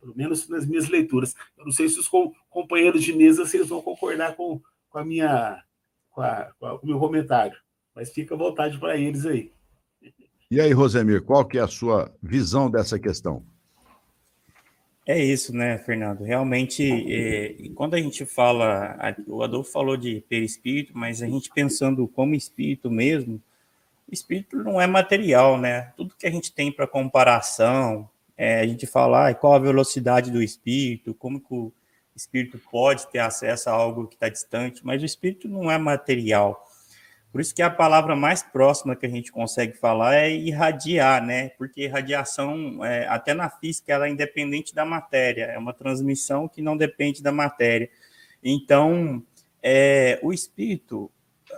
Speaker 3: pelo menos nas minhas leituras. Eu não sei se os companheiros de mesa vocês vão concordar com, com a minha com, a, com, a, com o meu comentário, mas fica à vontade para eles aí.
Speaker 2: E aí, Rosemir, qual que é a sua visão dessa questão?
Speaker 4: É isso, né, Fernando? Realmente, é, quando a gente fala, o Adolfo falou de perispírito, mas a gente pensando como espírito mesmo, espírito não é material, né? Tudo que a gente tem para comparação, é, a gente fala ah, qual a velocidade do espírito, como que o espírito pode ter acesso a algo que está distante, mas o espírito não é material. Por isso que a palavra mais próxima que a gente consegue falar é irradiar, né? Porque radiação, é, até na física, ela é independente da matéria, é uma transmissão que não depende da matéria. Então, é, o espírito,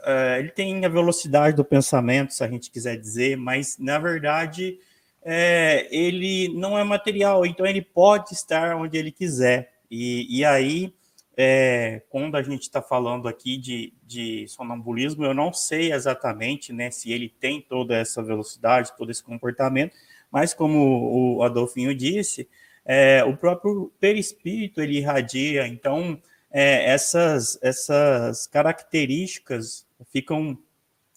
Speaker 4: é, ele tem a velocidade do pensamento, se a gente quiser dizer, mas na verdade é, ele não é material, então ele pode estar onde ele quiser. E, e aí, é, quando a gente está falando aqui de, de sonambulismo, eu não sei exatamente né, se ele tem toda essa velocidade, todo esse comportamento, mas como o Adolfinho disse, é, o próprio perispírito ele irradia, então é, essas, essas características ficam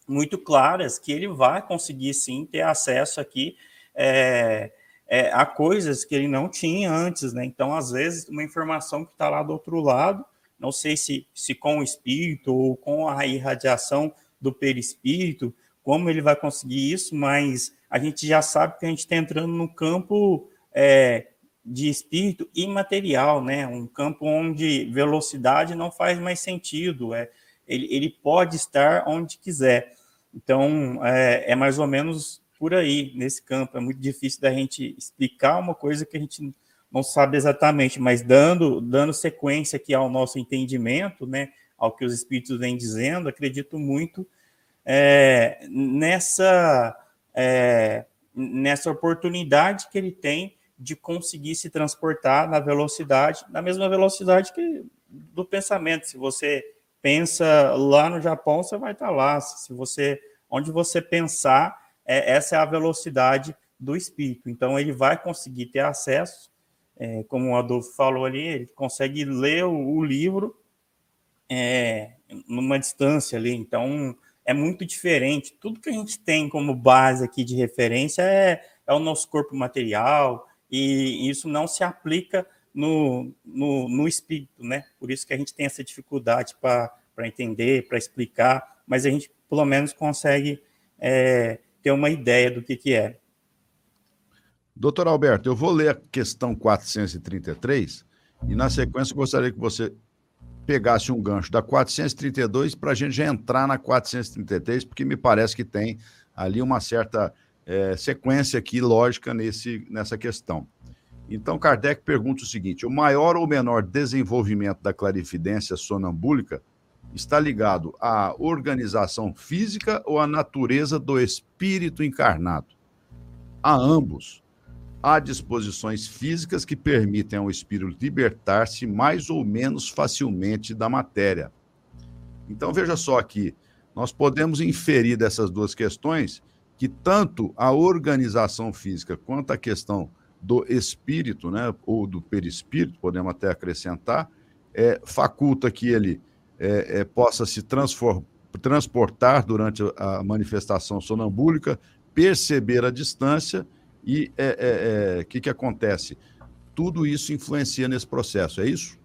Speaker 4: muito claras que ele vai conseguir sim ter acesso aqui é, é, a coisas que ele não tinha antes, né? Então, às vezes, uma informação que está lá do outro lado, não sei se, se com o espírito ou com a irradiação do perispírito, como ele vai conseguir isso, mas a gente já sabe que a gente está entrando no campo é, de espírito imaterial, né? Um campo onde velocidade não faz mais sentido, é, ele, ele pode estar onde quiser. Então, é, é mais ou menos por aí, nesse campo. É muito difícil da gente explicar uma coisa que a gente não sabe exatamente, mas dando, dando sequência aqui ao nosso entendimento, né, ao que os espíritos vêm dizendo, acredito muito é, nessa, é, nessa oportunidade que ele tem de conseguir se transportar na velocidade, na mesma velocidade que do pensamento. Se você pensa lá no Japão, você vai estar lá. Se você, onde você pensar, é, essa é a velocidade do espírito. Então ele vai conseguir ter acesso, é, como o Adolfo falou ali, ele consegue ler o, o livro é, numa distância ali. Então é muito diferente. Tudo que a gente tem como base aqui de referência é, é o nosso corpo material e isso não se aplica no, no, no espírito, né? Por isso que a gente tem essa dificuldade para entender, para explicar, mas a gente pelo menos consegue é, ter uma ideia do que, que é.
Speaker 2: Doutor Alberto, eu vou ler a questão 433 e, na sequência, gostaria que você pegasse um gancho da 432 para a gente já entrar na 433, porque me parece que tem ali uma certa é, sequência aqui lógica nesse, nessa questão. Então, Kardec pergunta o seguinte: o maior ou menor desenvolvimento da clarividência sonambúlica está ligado à organização física ou à natureza do espírito encarnado? A ambos. Há disposições físicas que permitem ao espírito libertar-se mais ou menos facilmente da matéria. Então, veja só aqui, nós podemos inferir dessas duas questões que tanto a organização física quanto a questão do espírito, né, ou do perispírito, podemos até acrescentar, é, faculta que ele é, é, possa se transportar durante a manifestação sonambúlica, perceber a distância e o é, é, é, que, que acontece? Tudo isso influencia nesse processo, é isso?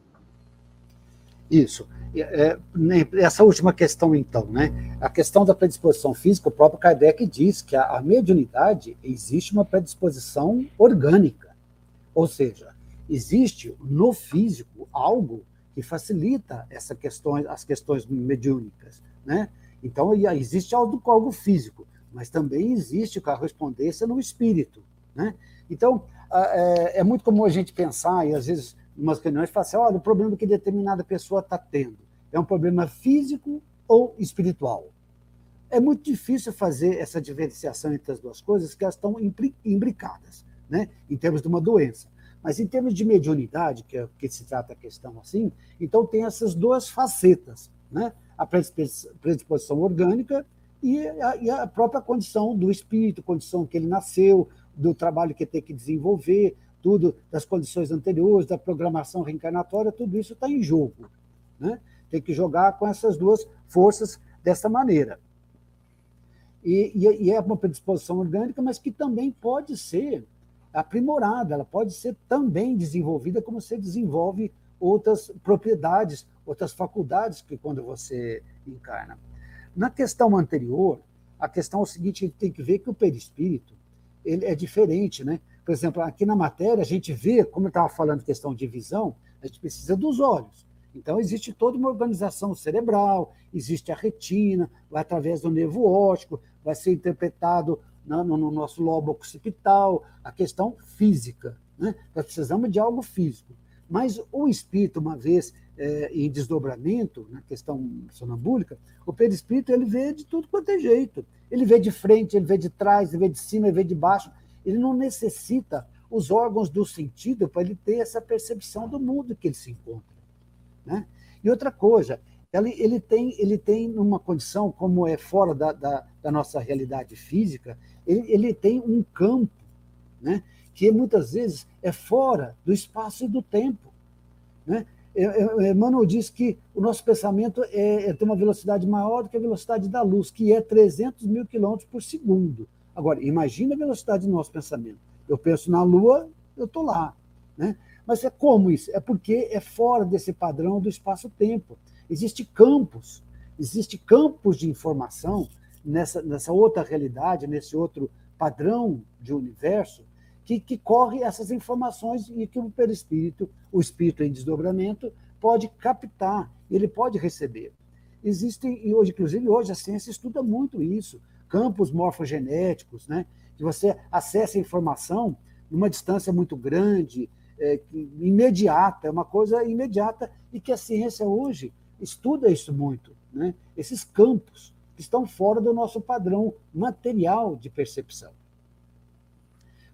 Speaker 5: Isso. É, né, essa última questão, então, né? A questão da predisposição física, o próprio Kardec diz que a, a mediunidade existe uma predisposição orgânica. Ou seja, existe no físico algo que facilita essa questões, as questões mediúnicas. Né? Então, existe algo, algo físico, mas também existe correspondência no espírito. Né? Então, é, é muito comum a gente pensar, e às vezes, umas reuniões, falar assim: olha, o problema que determinada pessoa está tendo é um problema físico ou espiritual. É muito difícil fazer essa diferenciação entre as duas coisas, que elas estão imbricadas, né, em termos de uma doença. Mas em termos de mediunidade, que é que se trata a questão assim, então tem essas duas facetas, né? a predisposição orgânica e a, e a própria condição do espírito, condição que ele nasceu, do trabalho que tem que desenvolver, tudo das condições anteriores, da programação reencarnatória, tudo isso está em jogo. Né? Tem que jogar com essas duas forças dessa maneira. E, e, e, é uma predisposição orgânica, mas que também pode ser aprimorada, ela pode ser também desenvolvida como você desenvolve outras propriedades, outras faculdades que quando você encarna. Na questão anterior, a questão é o seguinte, a gente tem que ver que o perispírito ele é diferente, né? Por exemplo, aqui na matéria a gente vê, como eu estava falando questão de visão, a gente precisa dos olhos. Então existe toda uma organização cerebral, existe a retina, vai através do nervo óptico, vai ser interpretado no, no nosso lobo occipital, a questão física. Né? Nós precisamos de algo físico. Mas o espírito, uma vez é, em desdobramento, na questão sonambúlica, o perispírito ele vê de tudo quanto é jeito. Ele vê de frente, ele vê de trás, ele vê de cima, ele vê de baixo. Ele não necessita os órgãos do sentido para ele ter essa percepção do mundo que ele se encontra. Né? E outra coisa, ele, ele, tem, ele tem uma condição, como é fora da, da, da nossa realidade física, ele, ele tem um campo né, que muitas vezes é fora do espaço e do tempo. Né? Emmanuel diz que o nosso pensamento é, é, tem uma velocidade maior do que a velocidade da luz, que é 300 mil quilômetros por segundo. Agora, imagine a velocidade do nosso pensamento. Eu penso na Lua, eu estou lá. Né? Mas é como isso? É porque é fora desse padrão do espaço-tempo. Existem campos, existem campos de informação nessa, nessa outra realidade, nesse outro padrão de universo, que, que corre essas informações e que o perispírito, o espírito em desdobramento, pode captar, ele pode receber. Existem, e hoje, inclusive, hoje a ciência estuda muito isso, campos morfogenéticos, né? que você acessa a informação numa distância muito grande, é, imediata, é uma coisa imediata, e que a ciência hoje estuda isso muito. Né? Esses campos que estão fora do nosso padrão material de percepção.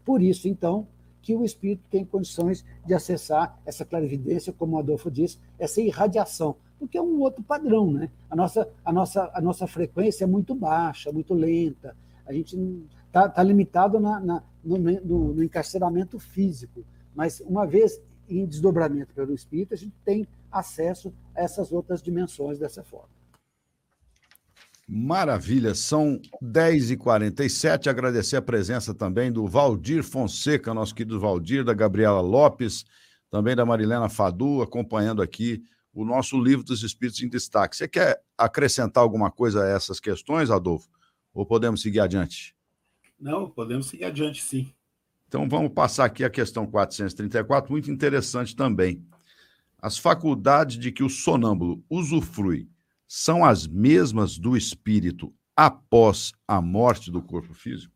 Speaker 5: Por isso, então, que o espírito tem condições de acessar essa clarividência, como o Adolfo disse, essa irradiação, porque é um outro padrão, né? A nossa, a nossa, a nossa frequência é muito baixa, muito lenta, a gente está tá limitado na, na no, no, no encarceramento físico, mas uma vez em desdobramento pelo espírito, a gente tem acesso a essas outras dimensões dessa forma.
Speaker 2: Maravilha, são 10h47. Agradecer a presença também do Valdir Fonseca, nosso querido Valdir, da Gabriela Lopes, também da Marilena Fadu, acompanhando aqui o nosso livro dos Espíritos em Destaque. Você quer acrescentar alguma coisa a essas questões, Adolfo? Ou podemos seguir adiante?
Speaker 3: Não, podemos seguir adiante, sim.
Speaker 2: Então vamos passar aqui a questão 434, muito interessante também. As faculdades de que o sonâmbulo usufrui são as mesmas do espírito após a morte do corpo físico?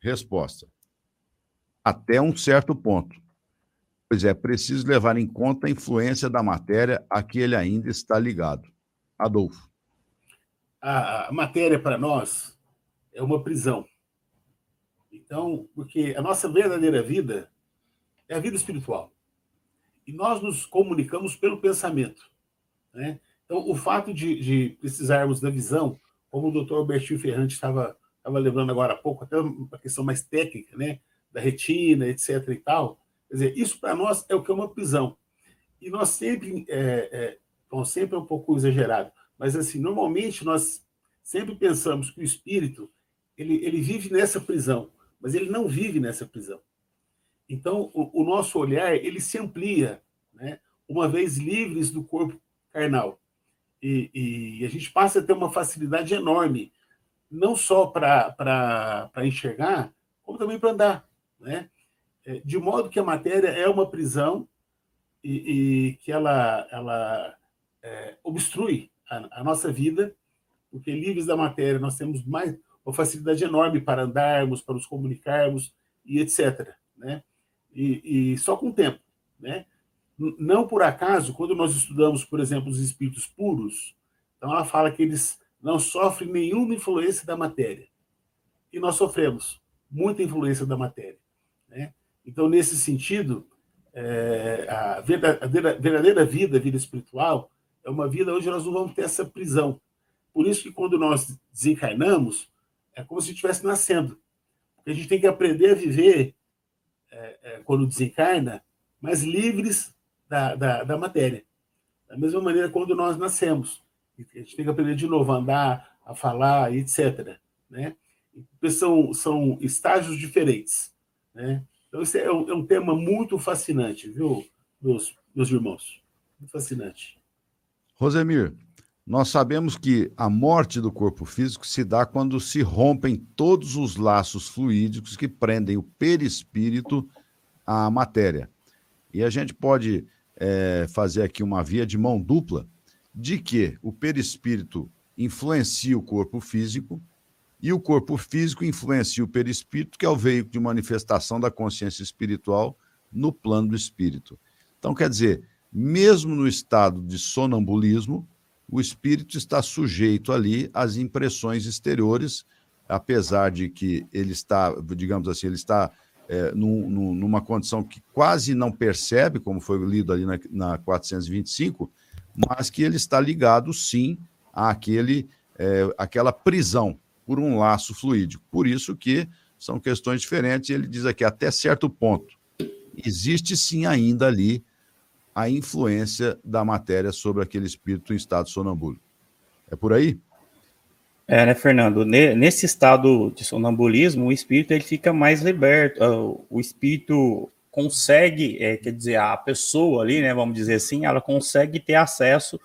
Speaker 2: Resposta: até um certo ponto. Pois é preciso levar em conta a influência da matéria a que ele ainda está ligado. Adolfo.
Speaker 3: A matéria para nós é uma prisão. Então, porque a nossa verdadeira vida é a vida espiritual. E nós nos comunicamos pelo pensamento. Né? Então, o fato de, de precisarmos da visão, como o doutor Albertinho Ferrante estava, estava lembrando agora há pouco, até uma questão mais técnica, né? da retina, etc. e tal, quer dizer, isso para nós é o que é uma prisão. E nós sempre, é, é, bom, sempre é um pouco exagerado, mas assim, normalmente nós sempre pensamos que o espírito ele, ele vive nessa prisão, mas ele não vive nessa prisão. Então, o, o nosso olhar ele se amplia, né? uma vez livres do corpo carnal. E, e, a gente passa a ter uma facilidade enorme, não só para enxergar, como também para andar. Né? É, de modo que a matéria é uma prisão e, e que ela, ela é, obstrui a, a, nossa vida, porque livres da matéria nós temos mais uma facilidade enorme para andarmos, para nos comunicarmos e etc. Né? E, e só com o tempo. Né? Não por acaso, quando nós estudamos, por exemplo, os espíritos puros, então ela fala que eles não sofrem nenhuma influência da matéria. E nós sofremos muita influência da matéria. Né? Então, nesse sentido, é, a, verdadeira, a verdadeira vida, a vida espiritual, é uma vida onde nós não vamos ter essa prisão. Por isso que quando nós desencarnamos, é como se estivesse nascendo. Porque a gente tem que aprender a viver, é, é, quando desencarna, mais livres da, da, da matéria. Da mesma maneira quando nós nascemos. A gente tem que aprender de novo a andar, a falar, etc. Né? São, são estágios diferentes. Né? Então, esse é um, é um tema muito fascinante, viu, meus, meus irmãos? Muito fascinante.
Speaker 2: Rosemir, nós sabemos que a morte do corpo físico se dá quando se rompem todos os laços fluídicos que prendem o perispírito à matéria. E a gente pode é, fazer aqui uma via de mão dupla de que o perispírito influencia o corpo físico e o corpo físico influencia o perispírito, que é o veículo de manifestação da consciência espiritual no plano do espírito. Então, quer dizer, mesmo no estado de sonambulismo, o espírito está sujeito ali às impressões exteriores, apesar de que ele está, digamos assim, ele está é, num, numa condição que quase não percebe, como foi lido ali na, na 425, mas que ele está ligado, sim, àquele, é, àquela prisão por um laço fluídico. Por isso que são questões diferentes. Ele diz aqui, até certo ponto, existe sim ainda ali a influência da matéria sobre aquele espírito em estado sonambúlico. É por aí?
Speaker 4: É, né, Fernando? Nesse estado de sonambulismo, o espírito ele fica mais liberto. Ah, o espírito consegue, é, quer dizer, a pessoa ali, né, vamos dizer assim, ela consegue ter acesso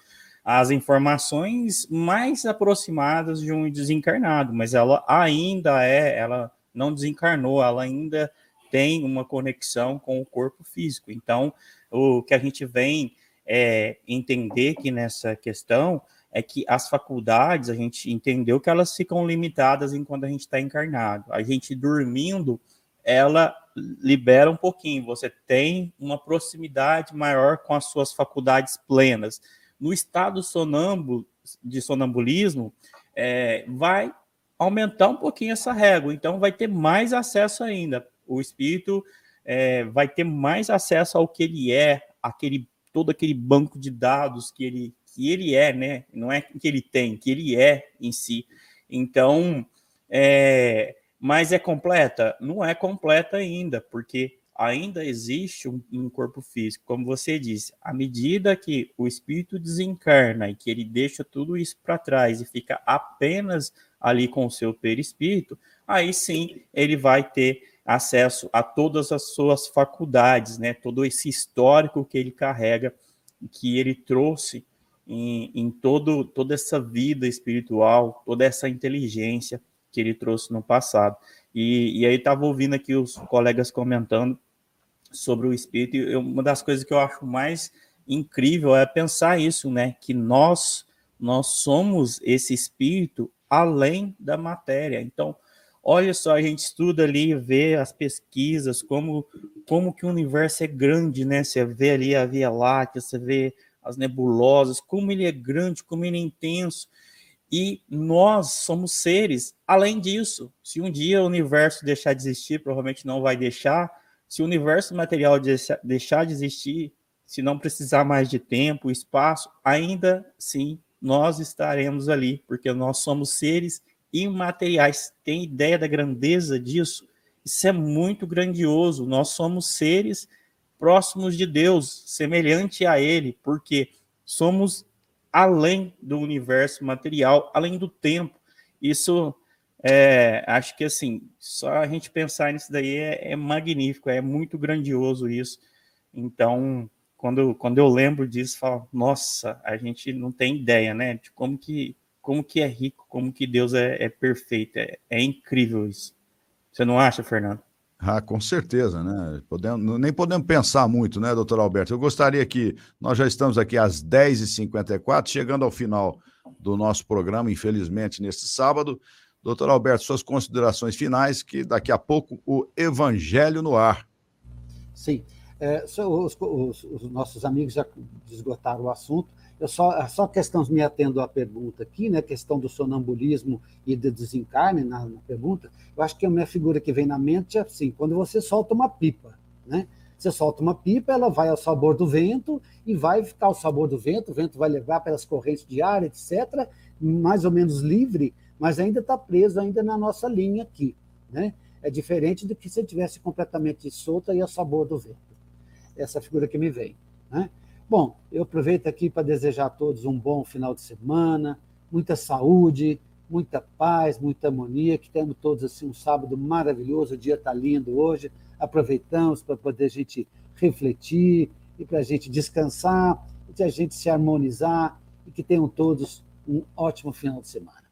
Speaker 4: às informações mais aproximadas de um desencarnado, mas ela ainda é, ela não desencarnou, ela ainda tem uma conexão com o corpo físico. Então, o que a gente vem é, entender que nessa questão é que as faculdades, a gente entendeu que elas ficam limitadas enquanto a gente está encarnado. A gente dormindo, ela libera um pouquinho, você tem uma proximidade maior com as suas faculdades plenas. No estado sonâmbulo, de sonambulismo, é, vai aumentar um pouquinho essa régua, então vai ter mais acesso ainda. O espírito é, vai ter mais acesso ao que ele é, aquele todo aquele banco de dados que ele que ele é, né? Não é que ele tem, que ele é em si. Então, é, mas é completa? Não é completa ainda, porque ainda existe um, um, corpo físico. Como você disse, à medida que o espírito desencarna e que ele deixa tudo isso para trás e fica apenas ali com o seu perispírito, aí sim ele vai ter acesso a todas as suas faculdades, né? Todo esse histórico que ele carrega, que ele trouxe em, em todo, toda essa vida espiritual, toda essa inteligência que ele trouxe no passado. E, e aí estava ouvindo aqui os colegas comentando sobre o espírito, e uma das coisas que eu acho mais incrível é pensar isso, né? Que nós nós somos esse espírito além da matéria. Então, olha só, a gente estuda ali, vê as pesquisas, como como que o universo é grande, né? Você vê ali a Via Láctea, você vê as nebulosas, como ele é grande, como ele é intenso. E nós somos seres. Além disso, se um dia o universo deixar de existir, provavelmente não vai deixar. Se o universo material deixar de existir, se não precisar mais de tempo, espaço, ainda sim nós estaremos ali, porque nós somos seres imateriais. Tem ideia da grandeza disso? Isso é muito grandioso. Nós somos seres próximos de Deus, semelhante a Ele, porque somos além do universo material, além do tempo. Isso, é, acho que assim, só a gente pensar nisso daí é, é magnífico, é muito grandioso isso. Então, quando, quando eu lembro disso, falo, nossa, a gente não tem ideia, né, de como que, como que é rico, como que Deus é, é perfeito, é, é incrível isso. Você não acha, Fernando?
Speaker 2: Ah, com certeza, né? Podemos, nem podemos pensar muito, né, doutor Alberto? Eu gostaria que nós já estamos aqui às 10h54, chegando ao final do nosso programa, infelizmente, neste sábado. Doutor Alberto, suas considerações finais, que daqui a pouco o Evangelho no ar.
Speaker 5: Sim. É, os, os, os nossos amigos já esgotaram o assunto. Eu só, só questão me atendo à pergunta aqui, né? Questão do sonambulismo e do desencarne na, na, pergunta. Eu acho que a minha figura que vem na mente é assim: quando você solta uma pipa, Né? Você solta uma pipa, ela vai ao sabor do vento e vai ficar ao sabor do vento, o vento vai levar pelas correntes de ar, etc., mais ou menos livre, mas ainda está preso ainda na nossa linha aqui. Né? É diferente do que se tivesse completamente solta e ao sabor do vento. Essa figura que me vem. Né? Bom, eu aproveito aqui para desejar a todos um bom final de semana, muita saúde, muita paz, muita harmonia, que tenhamos todos assim um sábado maravilhoso, o dia está lindo hoje, aproveitamos para poder a gente refletir e para a gente descansar, e a gente se harmonizar e que tenham todos um ótimo final de semana.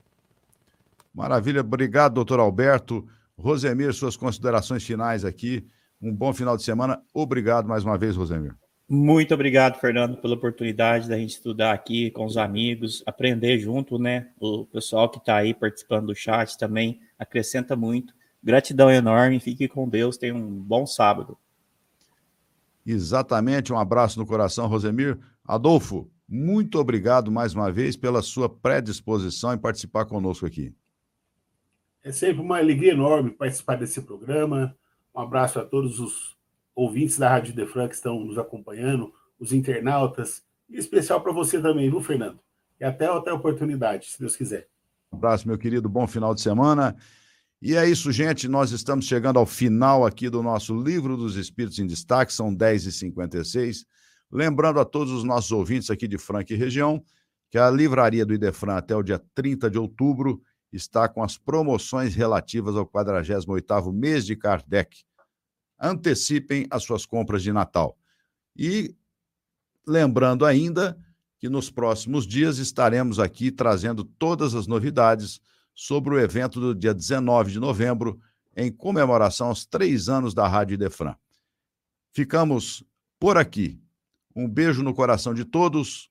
Speaker 2: Maravilha, obrigado, doutor Alberto. Rosemir, suas considerações finais aqui. Um bom final de semana. Obrigado mais uma vez, Rosemir.
Speaker 4: Muito obrigado, Fernando, pela oportunidade da gente estudar aqui com os amigos, aprender junto, né? O pessoal que está aí participando do chat também acrescenta muito. Gratidão enorme, fique com Deus, tenha um bom sábado.
Speaker 2: Exatamente, um abraço no coração, Rosemir. Adolfo, muito obrigado mais uma vez pela sua predisposição em participar conosco aqui.
Speaker 3: É sempre uma alegria enorme participar desse programa. Um abraço a todos os ouvintes da Rádio Defran que estão nos acompanhando, os internautas, e especial para você também, viu, Fernando? E até outra oportunidade, se Deus quiser.
Speaker 2: Um abraço, meu querido, bom final de semana. E é isso, gente. Nós estamos chegando ao final aqui do nosso Livro dos Espíritos em Destaque, são 10h56. Lembrando a todos os nossos ouvintes aqui de Franca e região que a livraria do Idefran até o dia 30 de outubro está com as promoções relativas ao 48º mês de Kardec. Antecipem as suas compras de Natal. E lembrando ainda que nos próximos dias estaremos aqui trazendo todas as novidades sobre o evento do dia 19 de novembro, em comemoração aos três anos da Rádio Idefran. Ficamos por aqui. Um beijo no coração de todos.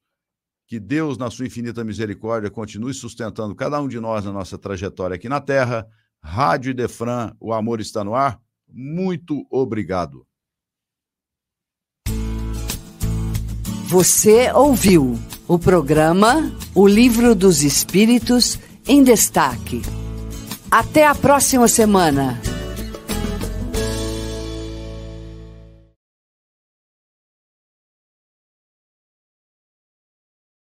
Speaker 2: Que Deus, na sua infinita misericórdia, continue sustentando cada um de nós na nossa trajetória aqui na Terra. Rádio Idefran, o amor está no ar. Muito obrigado.
Speaker 1: Você ouviu o programa O Livro dos Espíritos em Destaque. Até a próxima semana.